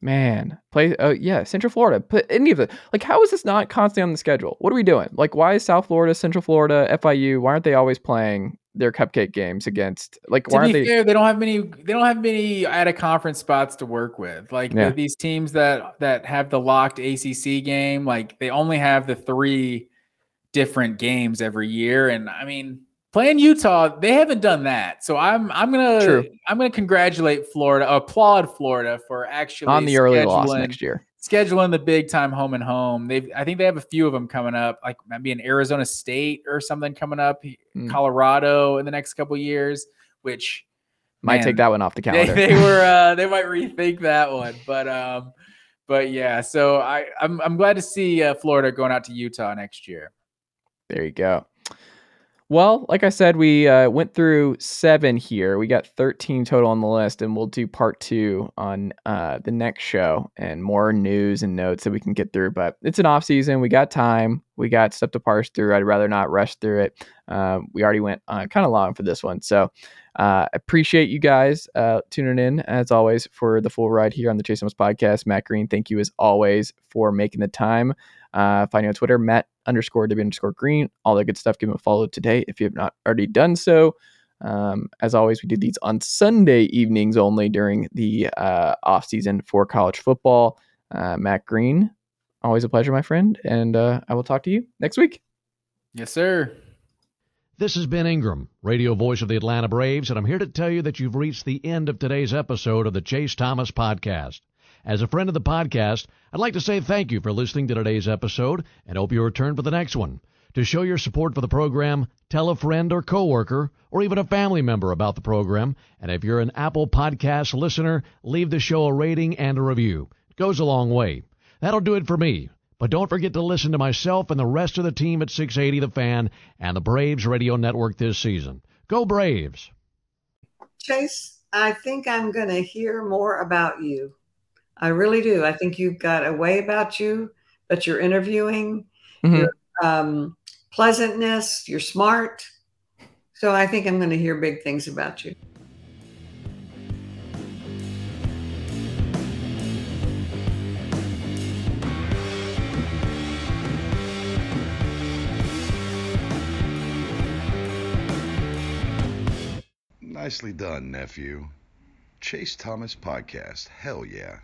Man, play. Oh yeah, Central Florida. Put any of the like. How is this not constantly on the schedule? What are we doing? Like, why is South Florida, Central Florida, FIU? Why aren't they always playing their cupcake games against? Like, To why be aren't they? fair, they don't have many. They don't have many at a conference spots to work with. Like Yeah. these teams that that have the locked ACC game, like they only have the three different games every year. And I mean, playing Utah, they haven't done that. So I'm I'm gonna True. I'm gonna congratulate Florida, applaud Florida for actually on the early loss next year. scheduling the big time home and home. They've I think they have a few of them coming up, like maybe an Arizona State or something coming up, Mm. Colorado in the next couple years, which Might man, take that one off the They, calendar. they were uh, they might rethink that one, but um, but yeah. So I I'm I'm glad to see uh, Florida going out to Utah next year. There you go. Well, like I said, we uh, went through seven here. We got 13 total on the list, and we'll do part two on uh, the next show and more news and notes that we can get through. But it's an off season. We got time. we got stuff to parse through. I'd rather not rush through it. Um, we already went uh, kind of long for this one. So uh, appreciate you guys uh, tuning in, as always, for the full ride here on the Chase Thomas podcast. Matt Green, thank you as always for making the time. Uh, find you on Twitter, Matt underscore W underscore Green. All that good stuff. Give him a follow today if you have not already done so. Um, as always, we do these on Sunday evenings only during the uh, off season for college football. Uh, Matt Green, always a pleasure, my friend, and uh, I will talk to you next week. Yes, sir. This is Ben Ingram, radio voice of the Atlanta Braves, and I'm here to tell you that you've reached the end of today's episode of the Chase Thomas Podcast. As a friend of the podcast, I'd like to say thank you for listening to today's episode and hope you return for the next one. To show your support for the program, tell a friend or coworker or even a family member about the program. And if you're an Apple Podcast listener, leave the show a rating and a review. It goes a long way. That'll do it for me. But don't forget to listen to myself and the rest of the team at 680 The Fan and the Braves Radio Network this season. Go Braves! Chase, I think I'm going to hear more about you. I really do. I think you've got a way about you but you're interviewing, Mhm. your um, pleasantness, you're smart. So I think I'm going to hear big things about you. Nicely done, nephew. Chase Thomas Podcast. Hell yeah.